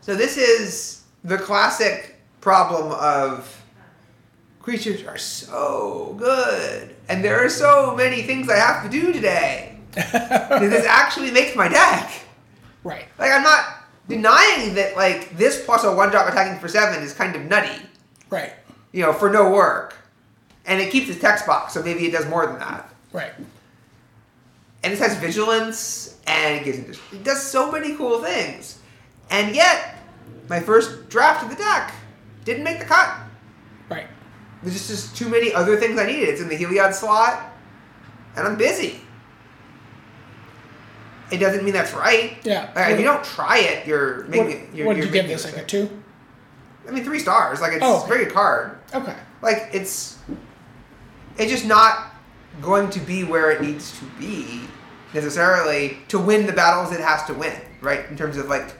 so this is the classic problem of creatures are so good, and there are so many things I have to do today. this actually makes my deck.
Right.
Like I'm not denying that like this plus a one drop attacking for seven is kind of nutty,
Right.
you know, for no work. And it keeps its text box, so maybe it does more than that.
Right.
and it has vigilance and it gives it does so many cool things and yet my first draft of the deck didn't make the cut. There's just, just too many other things i needed it's in the heliod slot and i'm busy it doesn't mean that's right
Yeah.
Like, if you don't try it you're
What,
making you're,
what did
you're
you give this? Like a two?
i mean three stars like it's
Oh,
a
okay.
very good card
Okay.
like it's it's just not going to be where it needs to be necessarily to win the battles it has to win, right? In terms of like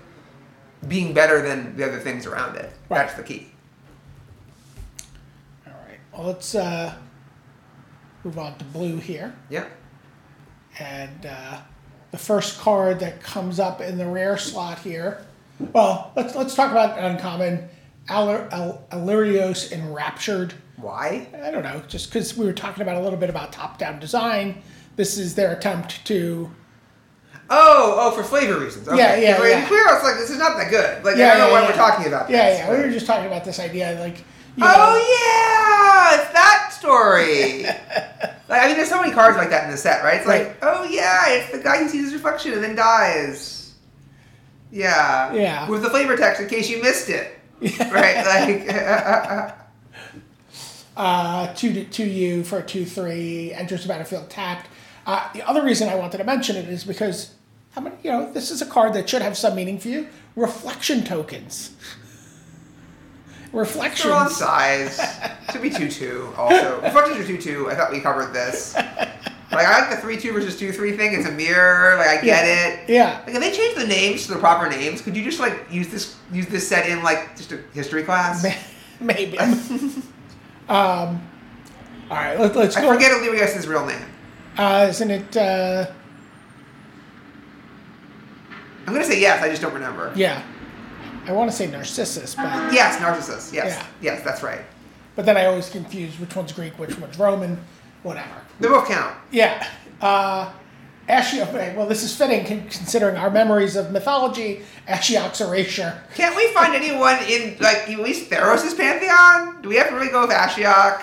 being better than the other things around it.
Right.
That's the key.
Well, let's uh, move on to blue here.
Yeah.
And uh, the first card that comes up in the rare slot here. Well, let's let's talk about uncommon. Aller, Al, Alirios Enraptured.
Why?
I don't know, just because we were talking about a little bit about top-down design. This is their attempt to.
Oh, oh, for flavor reasons. Okay.
Yeah, yeah,
Because
yeah.
Clear, I was like, this is not that good. Like,
Yeah,
I don't know
yeah,
why
yeah.
we're talking about This,
Yeah, yeah. We were just talking about this idea, like. You
Oh yeah, it's that story. like I mean, there's so many cards like that in the set, right? It's
Right.
like, oh yeah, it's the guy who sees his reflection and then dies. Yeah.
Yeah.
With the flavor text in case you missed it. Right. Like.
uh, two to two U for two three enters the battlefield tapped. Uh, the other reason I wanted to mention it is because how many you know this is a card that should have some meaning for you. Reflection tokens.
They're on
Reflections.
size. Should be two two. Also, reflections are two two. I thought we covered this. Like I like the three two versus two three thing. It's a mirror. Like I get
Yeah.
it.
Yeah.
Like if they change the names to the proper names, could you just like use this use this set in like just a history class?
Maybe. um, all right, let, let's
I
go.
forget Alirios' real name.
Uh, isn't it? Uh,
I'm gonna say yes. I just don't remember.
yeah. I want to say Narcissus, but
Yes, Narcissus. Yes,
Yeah.
yes, that's right.
but then I always confuse which one's Greek, which one's Roman, whatever.
They both count.
Yeah. Uh, Ashiok, well, this is fitting considering our memories of mythology. Ashiok's erasure.
Can't we find anyone in like at least Theros' pantheon? Do we have to really go with Ashiok?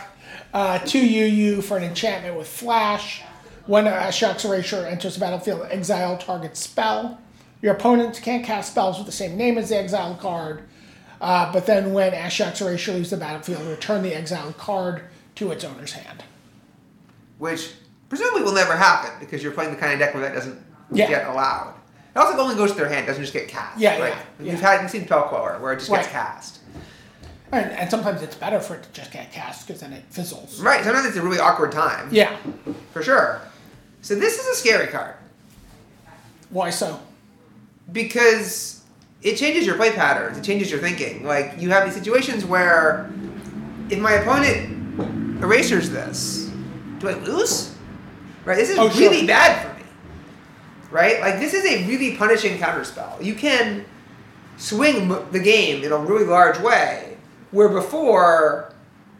Uh, 2 UU for an enchantment with flash. When Ashiok's erasure enters the battlefield, exile target spell. Your opponents can't cast spells with the same name as the exiled card. Uh, but then when Ashiok's erasure leaves the battlefield, return the exiled card to its owner's hand.
Which presumably will never happen because you're playing the kind of deck where that doesn't
Yeah.
get allowed. It also only goes to their hand, doesn't just get cast.
Yeah,
right?
yeah,
We've
yeah.
had we've seen Pelquower where it just gets cast.
And, and sometimes it's better for it to just get cast because then it fizzles.
Right. Sometimes it's a really awkward time.
Yeah.
For sure. So this is a scary card.
Why so?
Because it changes your play patterns. It changes your thinking. Like you have these situations where if my opponent erasers this, do I lose? Right. This is
Oh, sure.
really bad for me. Right. Like this is a really punishing counterspell. You can swing the game in a really large way, where before,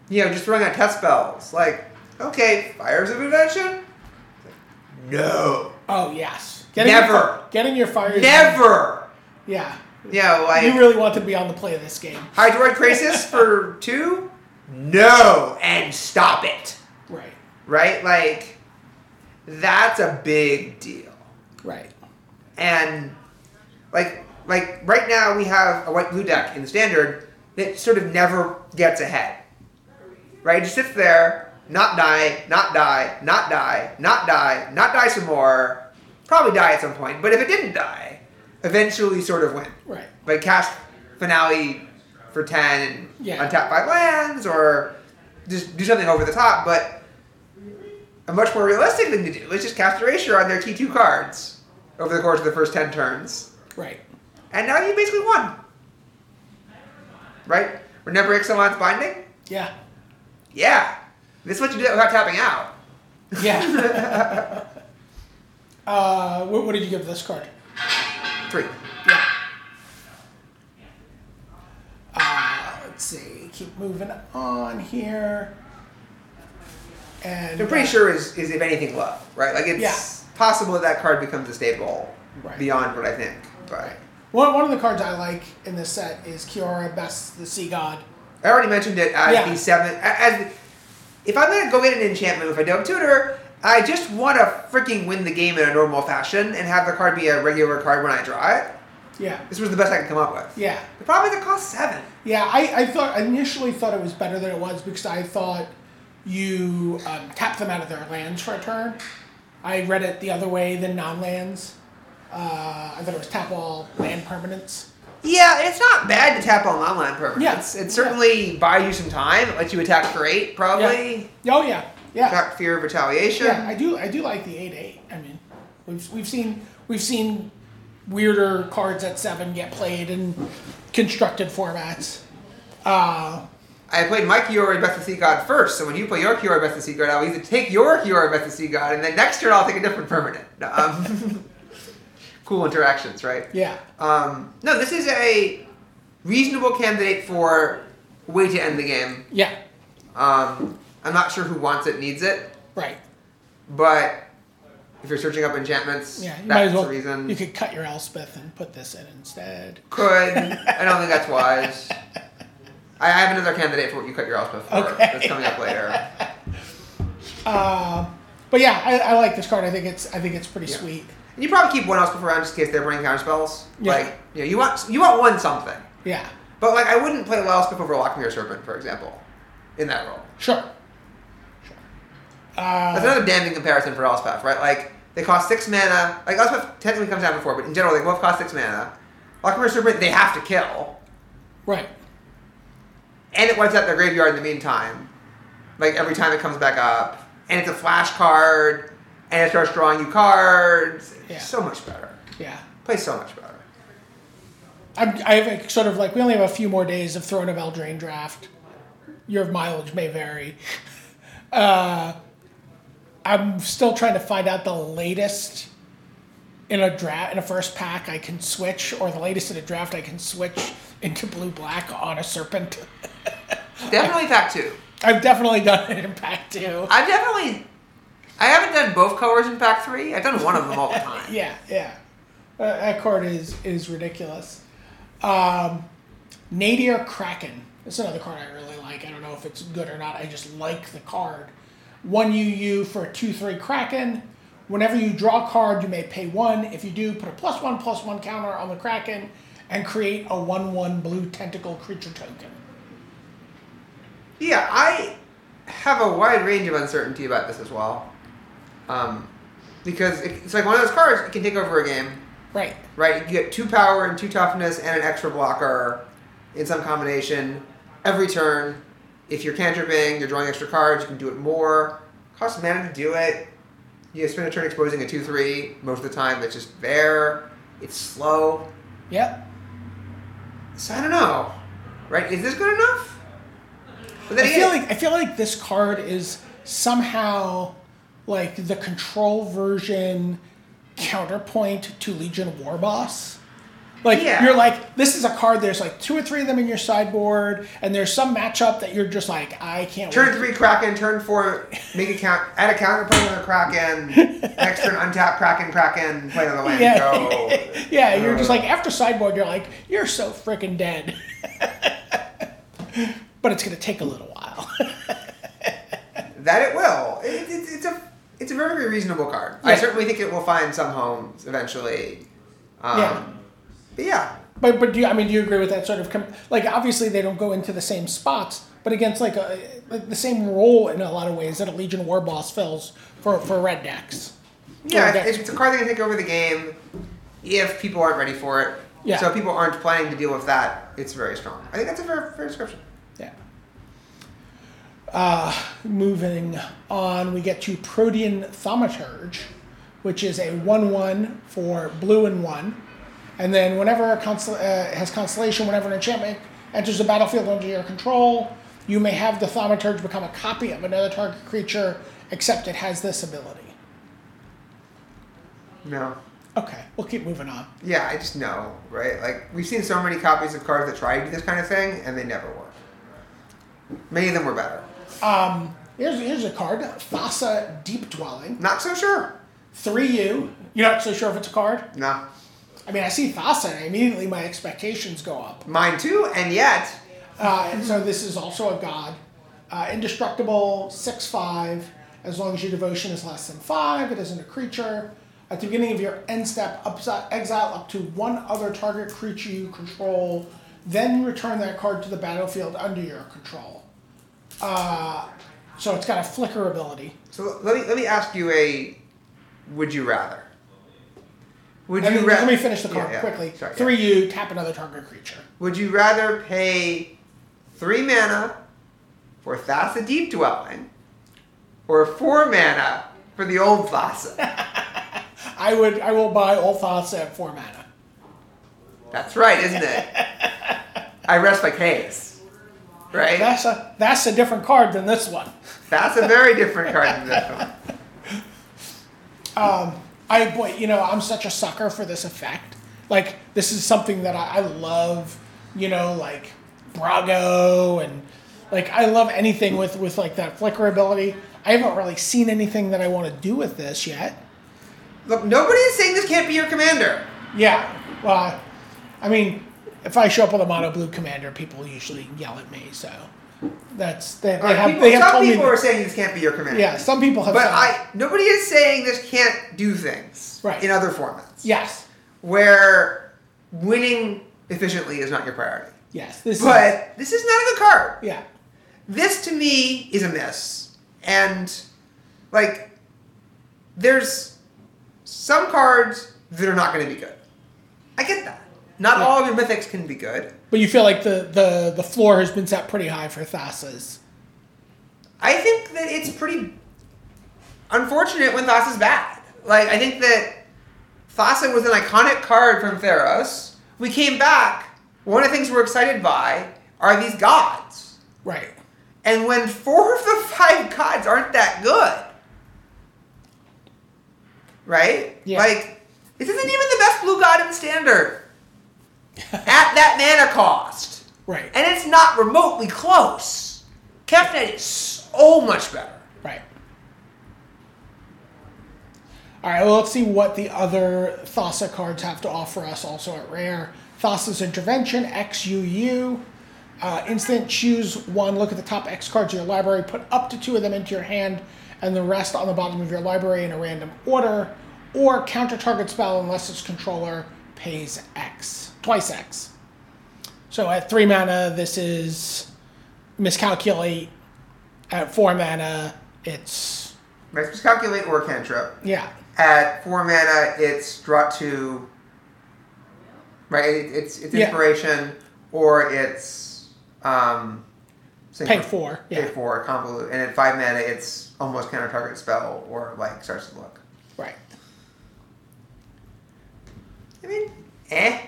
you know, just throwing out test spells like, okay, fires of invention. No.
Oh, yes.
Never.
Your, getting your fire.
Never.
Yeah.
You know, like
You really want to be on the play of this game.
Hydroid Krasis for two? No, and stop it.
Right.
Right? Like, that's a big deal.
Right.
And, like, like right now we have a white blue deck in standard that sort of never gets ahead. Right? It just sits there, not die, not die, not die, not die, not die some more, probably die at some point, but if it didn't die, eventually sort of win.
Right.
like cast finale for 10 and
Yeah.
untap five lands or just do something over the top but a much more realistic thing to do is just cast erasure on their T2 cards over the course of the first 10 turns
Right.
and now you basically won right remember Ixalan's binding
Yeah.
yeah this is what you do without tapping out
Yeah. uh, what, what did you give this card?
three
Yeah. Uh, let's see. Keep moving on here. And
I'm pretty
uh,
sure is, is if anything love right like it's
Yeah.
possible that that card becomes a staple
Right.
beyond what I think but
one, one of the cards I like in this set is Kiora Bests the Sea God.
I already mentioned it as
Yeah.
the seven. As if I'm gonna go get an enchantment with a Dome Tutor, I just want to freaking win the game in a normal fashion and have the card be a regular card when I draw it.
Yeah.
This was the best I could come up with.
Yeah.
Probably the problem is it costs seven.
Yeah, I, I thought I initially thought it was better than it was because I thought you um, tap them out of their lands for a turn. I read it the other way than non-lands. Uh, I thought it was tap all land permanents.
Yeah, it's not bad to tap on land permanents.
Yeah.
It certainly buys you some time. It lets you attack for eight, probably.
Oh yeah, yeah,
fear of retaliation.
yeah. I do I do like the eight eight. I mean, We've we've seen we've seen weirder cards at seven get played in constructed formats. Uh,
I played my Kiora Best of Sea God first, so when you play your Kiora Best of Sea God, I'll either take your Kiora Best of Sea God, and then next turn I'll take a different permanent. Um, cool interactions, right?
yeah,
Um, no, this is a reasonable candidate for way to end the game.
yeah,
Um, I'm not sure who wants it, needs it,
right.
but if you're searching up enchantments,
Yeah,
that's
well.
the reason.
You could cut your Elspeth and put this in instead.
Could. I don't think that's wise. I have another candidate for what you cut your Elspeth for.
Okay.
That's coming up later.
Uh, but yeah, I, I like this card. I think it's I think it's pretty
Yeah.
sweet.
And you probably keep one Elspeth around just in case they're bringing counter spells.
Yeah.
Like, you know, you want you want one something.
Yeah,
But like, I wouldn't play Elspeth over Lochmere Serpent, for example, in that role.
Sure. Uh,
That's another damning comparison for Elspeth, right? Like, they cost six mana. Like, Elspeth technically comes down four, but in general, they both cost six mana. Lochmere Serpent, they have to kill.
right.
And it wipes out their graveyard in the meantime. Like, every time it comes back up. And it's a flash card. And it starts drawing you cards.
Yeah.
So much better.
Yeah.
Plays so much better.
I'm, I have sort of like we only have a few more days of Throne of Eldraine draft. Your mileage may vary. Uh, I'm still trying to find out the latest in a draft in a first pack I can switch, or the latest in a draft I can switch into blue black on a serpent.
Definitely pack two.
I've definitely done it in pack two.
I've definitely. I haven't done both colors in pack three. I've done one of them all the time.
Yeah, yeah. Uh, that card is is ridiculous. Um, Nadir Kraken. That's another card I really like. I don't know if it's good or not. I just like the card. One UU for a 2 3 Kraken. Whenever you draw a card, you may pay one. If you do, put a plus one plus one counter on the Kraken and create a 1 1 blue tentacle creature token.
Yeah, I have a wide range of uncertainty about this as well. Um, because it's like one of those cards, it can take over a game,
Right.
right? You get two power and two toughness and an extra blocker in some combination every turn. If you're cantripping, you're drawing extra cards, you can do it more. Costs mana to do it. You spend a turn exposing a 2 3 most of the time, it's just there. It's slow.
Yep.
So I don't know. Right? Is this good enough? But then
I feel like I feel like this card is somehow like the control version counterpoint to Legion Warboss. Like
Yeah.
you're like this is a card. There's like two or three of them in your sideboard, and there's some matchup that you're just like I can't.
Turn three Kraken, turn four make a count add a counter play on the Kraken, next turn untap Kraken, Kraken, play another land,
Yeah,
go.
yeah. You're just
Uh.
like after sideboard, you're like you're so freaking dead. but it's gonna take a little while.
That it will. It, it, it's a it's a very, very reasonable card. I certainly think it will find some homes eventually. Um,
Yeah.
Yeah.
But but do you, I mean do you agree with that sort of com- like obviously they don't go into the same spots, but against like a like the same role in a lot of ways that a Legion Warboss fills for for red decks.
Yeah,
Or decks.
it's, a card that can take over the game if people aren't ready for it.
Yeah.
So if people aren't planning to deal with that, it's very strong. I think that's a fair, fair description.
Yeah. Uh, moving on, we get to Protean Thaumaturge, which is a 1 1 for blue and 1. And then, whenever a constel- uh, has Constellation, whenever an enchantment enters the battlefield under your control, you may have the Thaumaturge become a copy of another target creature, except it has this ability.
No.
Okay, we'll keep moving on.
Yeah, I just know, right? Like we've seen so many copies of cards that try to do this kind of thing, and they never work. Many of them were better.
Um, Here's, here's a card Thassa Deep Dwelling.
Not so sure.
3U. You're not so sure if it's a card?
No,
I mean, I see Thassa, and immediately my expectations go up.
mine too, and yet
Uh, and so this is also a god. Uh, indestructible, 6 5. As long as your devotion is less than 5, it isn't a creature. At the beginning of your end step, upsi- exile up to one other target creature you control, then return that card to the battlefield under your control. Uh, so it's got a flicker ability.
So let me let me ask you a would you rather? Would
Let me,
you ra-
let me finish the card
Yeah, yeah.
quickly.
Sorry, yeah.
3U, tap another target creature.
Would you rather pay three mana for Thassa Deep Dwelling, or four mana for the old Thassa?
I would. I will buy all Thassa at four mana.
That's right, isn't it? I rest my case. Right?
That's a that's a different card than this one.
That's a very different card than this one.
Um, I boy, you know, I'm such a sucker for this effect. Like this is something that I, I love. You know, like Brago and like I love anything with with like that flicker ability. I haven't really seen anything that I want to do with this yet.
Look, nobody is saying this can't be your commander.
Yeah, well, I mean, if I show up with a mono blue commander, people usually yell at me. So that's they, they
Alright,
have
people-
they have
some
told me.
people are saying this can't be your commander.
yeah, some people have.
But
said,
I nobody is saying this can't do things
Right.
in other formats.
yes,
Where winning efficiently is not your priority.
yes, this is
But this is not a good card.
yeah,
This to me is a miss. And like there's some cards that are not going to be good. I get that. Not
Yeah.
all of your mythics can be good.
but you feel like the the the floor has been set pretty high for Thassa's.
I think that it's pretty unfortunate when Thassa is bad. Like, I think that Thassa was an iconic card from Theros. We came back. One of the things we're excited by are these gods.
Right.
And when four of the five gods aren't that good, right?
Yeah.
Like, this isn't even the best blue god in standard at that mana cost.
Right.
And it's not remotely close. Kefnet is so much better.
Right. All right, well, let's see what the other Thassa cards have to offer us also at Rare. Thassa's Intervention, XUU. Uh, instant, choose one, look at the top X cards of your library, put up to two of them into your hand, and the rest on the bottom of your library in a random order. Or counter target spell unless its controller pays X, twice X. So at three mana, this is miscalculate. At four mana, it's
Let's just calculate or cantrip.
yeah,
At four mana, it's draw two. Right, it, it's it's
Yeah.
inspiration or it's um.
pay
synchro-
four.
Pay
Yeah,
four convolute, and at five mana, it's almost counter target spell or like starts to look.
right.
I mean, eh.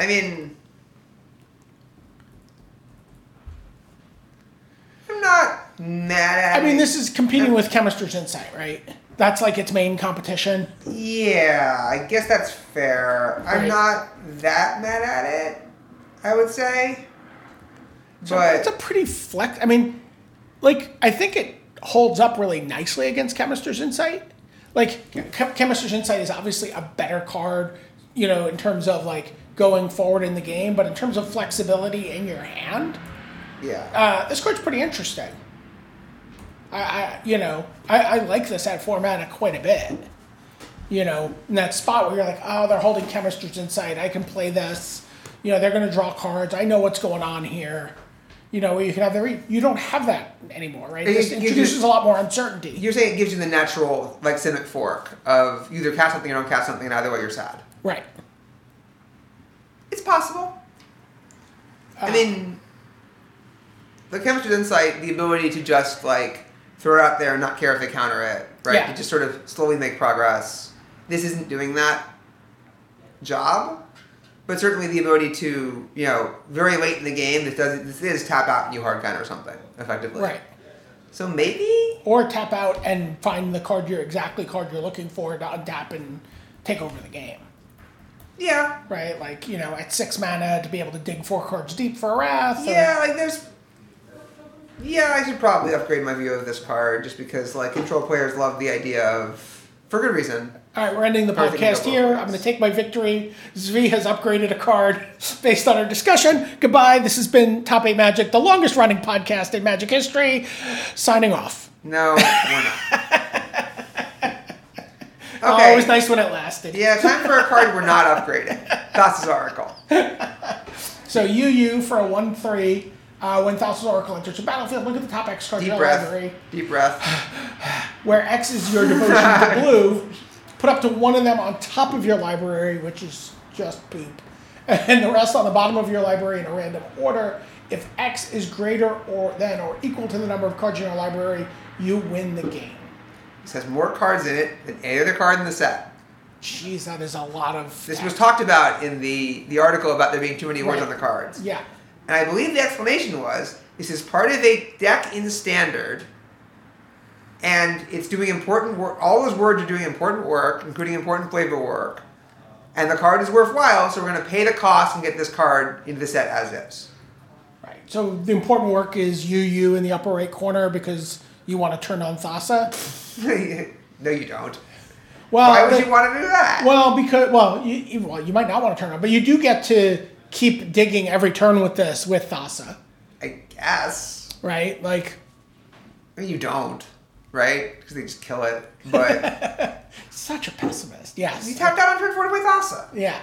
I mean, I'm not mad at.
I mean, this is competing with Chemister's Insight, right? That's like its main competition.
Yeah, I guess that's fair. I'm
Right.
not that mad at it. I would say,
So
but
it's a pretty flex. I mean, like I think it holds up really nicely against Chemister's Insight. Like Chem- Chemister's Insight is obviously a better card, you know, in terms of like going forward in the game, but in terms of flexibility in your hand,
yeah,
uh, this card's pretty interesting. I, I you know, I, I like this at four mana quite a bit. You know, in that spot where you're like, oh, they're holding Chemister's Insight. I can play this. You know, they're going to draw cards. I know what's going on here. You know, you can have the re- you don't have that anymore, right?
It
This
gives you-
introduces a lot more uncertainty.
you're saying it gives you the natural like Simic fork of either cast something or don't cast something, and either way you're sad.
Right.
It's possible.
Uh,
I mean, the Chemister's Insight, the ability to just like throw it out there and not care if they counter it, right?
Yeah.
To just sort of slowly make progress. This isn't doing that job, but certainly the ability to, you know, very late in the game, this does this is tap out and you hard or something effectively.
Right.
So maybe
Or tap out and find the card you're exactly card you're looking for to untap and take over the game.
Yeah,
Right? Like, you know, at six mana to be able to dig four cards deep for a wrath. or-
yeah, like there's. Yeah, I should probably upgrade my view of this card just because like control players love the idea of, for good reason,
All right, we're ending the podcast here. I'm going to take my victory. Zvi has upgraded a card based on our discussion. Goodbye. This has been Top 8 Magic, the longest running podcast in Magic history. Signing off.
No, we're not.
Oh,
Okay.
it was nice when it lasted.
Yeah, time for a card we're not upgrading. Thassa's Oracle.
So, UU for a 1 3. Uh, when Thassa's Oracle enters the battlefield, look at the top X card
Deep
in your
breath.
library.
Deep breath.
where X is your devotion to blue, put up to one of them on top of your library, which is just poop, and the rest on the bottom of your library in a random order. If X is greater or than or equal to the number of cards in your library, you win the game.
This has more cards in it than any other card in the set.
Jeez, that is a lot of.
This was talked about in the, the article about there being too many words
Right.
on the cards.
Yeah.
And I believe the explanation was this is part of a deck in standard, and it's doing important work. All those words are doing important work, including important flavor work. And the card is worthwhile, so we're going to pay the cost and get this card into the set as is.
Right. So the important work is UU in the upper right corner because you want to turn on Thassa.
no, you don't.
Well,
Why would you want to do that?
Well, because well, you, you well, you might not want to turn on, but you do get to keep digging every turn with this with Thassa,
I guess.
right? Like
I mean, you don't, right? Because they just kill it. But
such a pessimist. Yes.
you tapped out on turn four to play Thassa.
Yeah.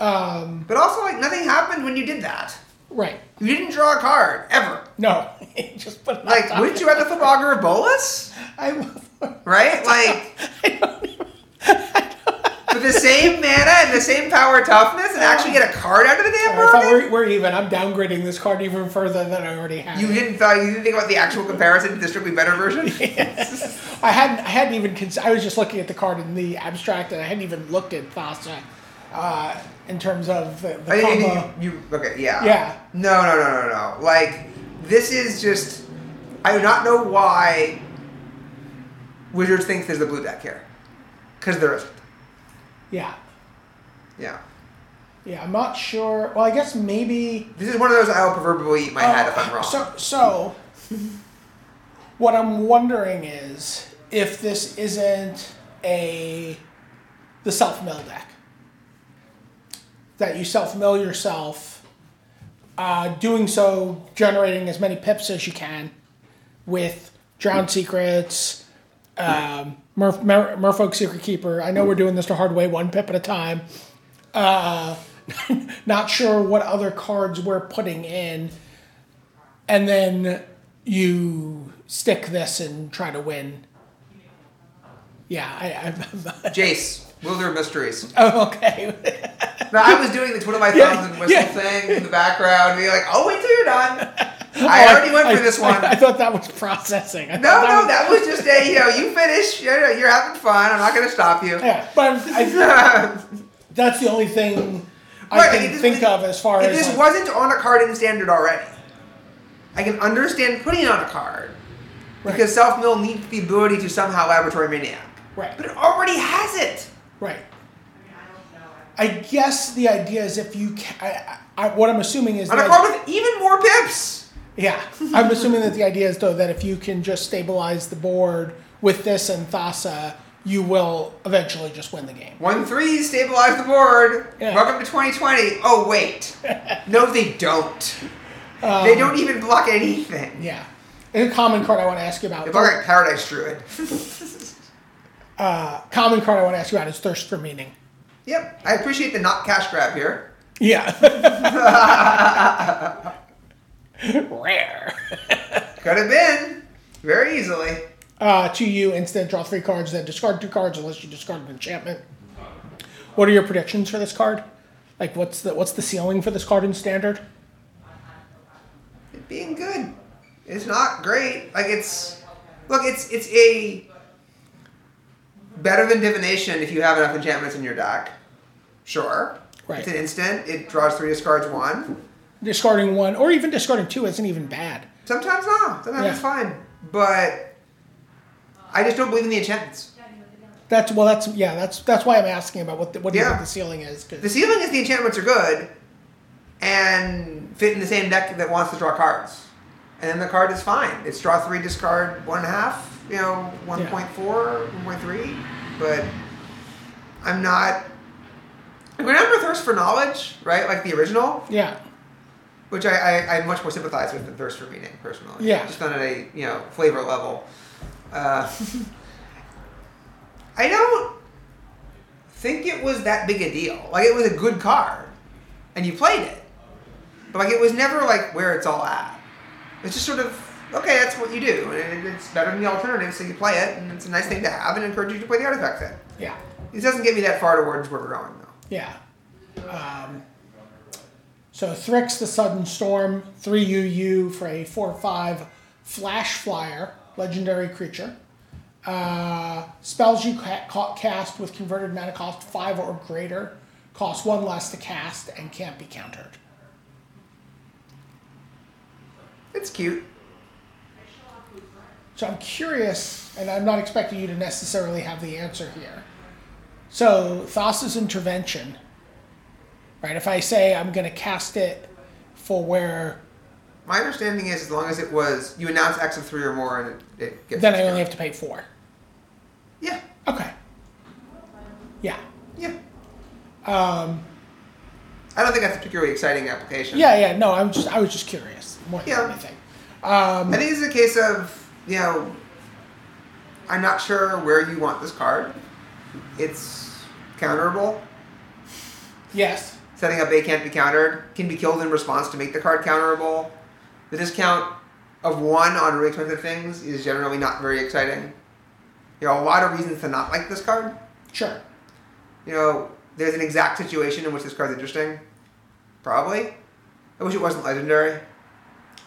Um.
But also, like, nothing happened when you did that.
Right.
You didn't draw a card, ever.
No. Just put it
Like, wouldn't you have the Thobogger Bolus?
I,
Right? Like, with the same mana and the same power toughness and actually get a card out of the damn pocket?
were, we're even, I'm downgrading this card even further than I already have.
You didn't thought you didn't think about the actual comparison to the strictly better version?
I hadn't. I hadn't even. Cons- I was just looking at the card in the abstract, and I hadn't even looked at Thassa uh, in terms of the, the
I
combo.
you, you okay, yeah.
Yeah.
No, no, no, no, no. Like this is just I do not know why Wizards thinks there's a blue deck here. Cause there isn't.
Yeah.
Yeah.
Yeah. I'm not sure. Well, I guess maybe.
This is one of those I'll proverbially eat my hat if I'm wrong.
So, so what I'm wondering is if this isn't a the self mill deck that you self mill yourself, uh, doing so generating as many pips as you can with drowned secrets, um, Merf, Mer, Merfolk Secret Keeper. I know we're doing this the hard way, one pip at a time. Uh, not sure what other cards we're putting in and then you stick this and try to win. Yeah, I, I
Jace, Wielder of Mysteries.
oh, okay.
Now I was doing the twiddle my thumbs and whistle
yeah.
thing in the background, being like, "Oh, wait till you're done." I already went
I-
for this one.
I, thought that was processing. I
no,
thought
no, that was just a you know, you finish, you're, you're having fun. I'm not going to stop you.
yeah, but I, that's the only thing I
Right,
can think of as far
If
as
this
like-
wasn't on a card in standard already, I can understand putting it on a card
Right.
because self mill needs the ability to somehow laboratory maniac.
right,
But it already has it.
Right. I guess the idea is if you, ca- I, I, what I'm assuming is
On a card with even more pips.
Yeah, I'm assuming that the idea is though that if you can just stabilize the board with this and Thassa, you will eventually just win the game.
One three stabilize the board.
Yeah.
Welcome to 2020. Oh wait, no, they don't.
Um,
they don't even block anything.
Yeah, and a common card I want to ask you about.
They block like Paradise Druid.
Uh, common card I want to ask you about is Thirst for Meaning.
yep, I appreciate the not cash grab here.
Yeah. Rare.
Could have been very easily.
Uh, to you, instant draw three cards, then discard two cards unless you discard an enchantment. What are your predictions for this card? Like, what's the what's the ceiling for this card in standard?
It being good. It's not great. Like it's look, it's it's a better than divination if you have enough enchantments in your deck. Sure.
Right.
It's an instant. It draws three, discards one.
Discarding one or even discarding two isn't even bad.
Sometimes not. Sometimes
Yeah.
it's fine. But I just don't believe in the enchantments.
That's well. That's yeah. That's that's why I'm asking about what the, what do you think the ceiling is? 'cause-
The ceiling is the enchantments are good and fit in the same deck that wants to draw cards. And then the card is fine. It's draw three, discard one half, you know, 1.4, 1.3. But I'm not. I remember Thirst for Knowledge, right? Like the original,
yeah.
which I, I, I much more sympathize with than Thirst for Meaning, personally.
Yeah.
Just on a, you know, flavor level. Uh, I don't think it was that big a deal. Like, it was a good card. And you played it. But, like, it was never, like, where it's all at. It's just sort of, okay, that's what you do. And it's better than the alternative, so you play it. And it's a nice thing to have and encourage you to play the artifact set.
Yeah.
It doesn't get me that far towards where we're going, though.
Yeah. Um, so Thryx the Sudden Storm, 3 UU for a 4 5 Flash Flyer, legendary creature. Uh, spells you ca- ca- cast with converted mana cost five or greater cost one less to cast and can't be countered.
It's cute.
So I'm curious, and I'm not expecting you to necessarily have the answer here. So Thassa's intervention, right? If I say I'm going to cast it for where,
My understanding is as long as it was you announce X of three or more and it, it gets.
then I only have to pay four.
Yeah.
Okay. Yeah.
Yeah. Um. I don't think that's a particularly exciting application.
Yeah, yeah. No, I'm just I was just curious more than
Yeah.
anything.
I think it's a case of you know. I'm not sure where you want this card. It's counterable.
Yes.
Setting up A can't be countered. Can be killed in response to make the card counterable. The discount of one on really expensive things is generally not very exciting. You know, a lot of reasons to not like this card.
Sure.
You know, there's an exact situation in which this card's interesting. Probably. I wish it wasn't legendary.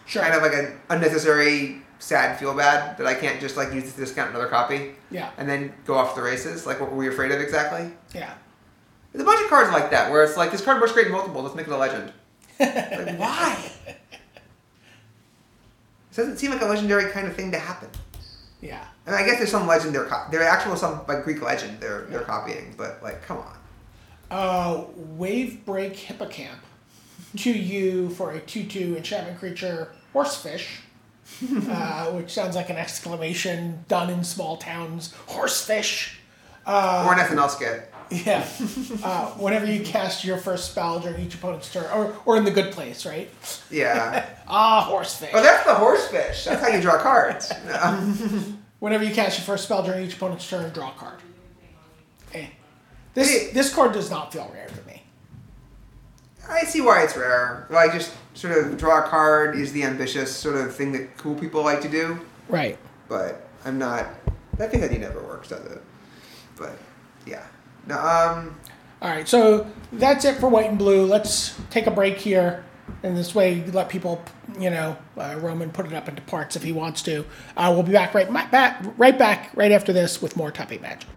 Sure.
Kind of like an unnecessary sad and feel bad that I can't just like use this discount another copy
Yeah.
and then go off the races. Like what were we afraid of exactly?
Yeah.
There's a bunch of cards like that where it's like this card works great in multiple, let's make it a legend. like why? This doesn't seem like a legendary kind of thing to happen.
Yeah.
I mean, I guess there's some legend they're co- there actual some like Greek legend they're they're copying, but like come on.
Uh, Wavebreak Hippocamp. to you for a 2 2 enchantment creature, horsefish. uh, which sounds like an exclamation done in small towns. Horsefish.
or an skit.
Yeah. Uh, whenever you cast your first spell during each opponent's turn, or, or in the good place, right?
Yeah.
Ah, horsefish.
oh, that's the horsefish. That's how you draw cards.
Whenever you cast your first spell during each opponent's turn, draw a card. Eh. This this card does not feel rare to me.
I see why it's rare. Like just sort of draw a card is the ambitious sort of thing that cool people like to do.
Right.
But I'm not. That thing that he never works, does it? But yeah. No. Um.
All right, so that's it for white and blue. Let's take a break here, and this way let people, you know, uh, Roman put it up into parts if he wants to. Uh, we'll be back right back right back right after this with more Top Eight Magic.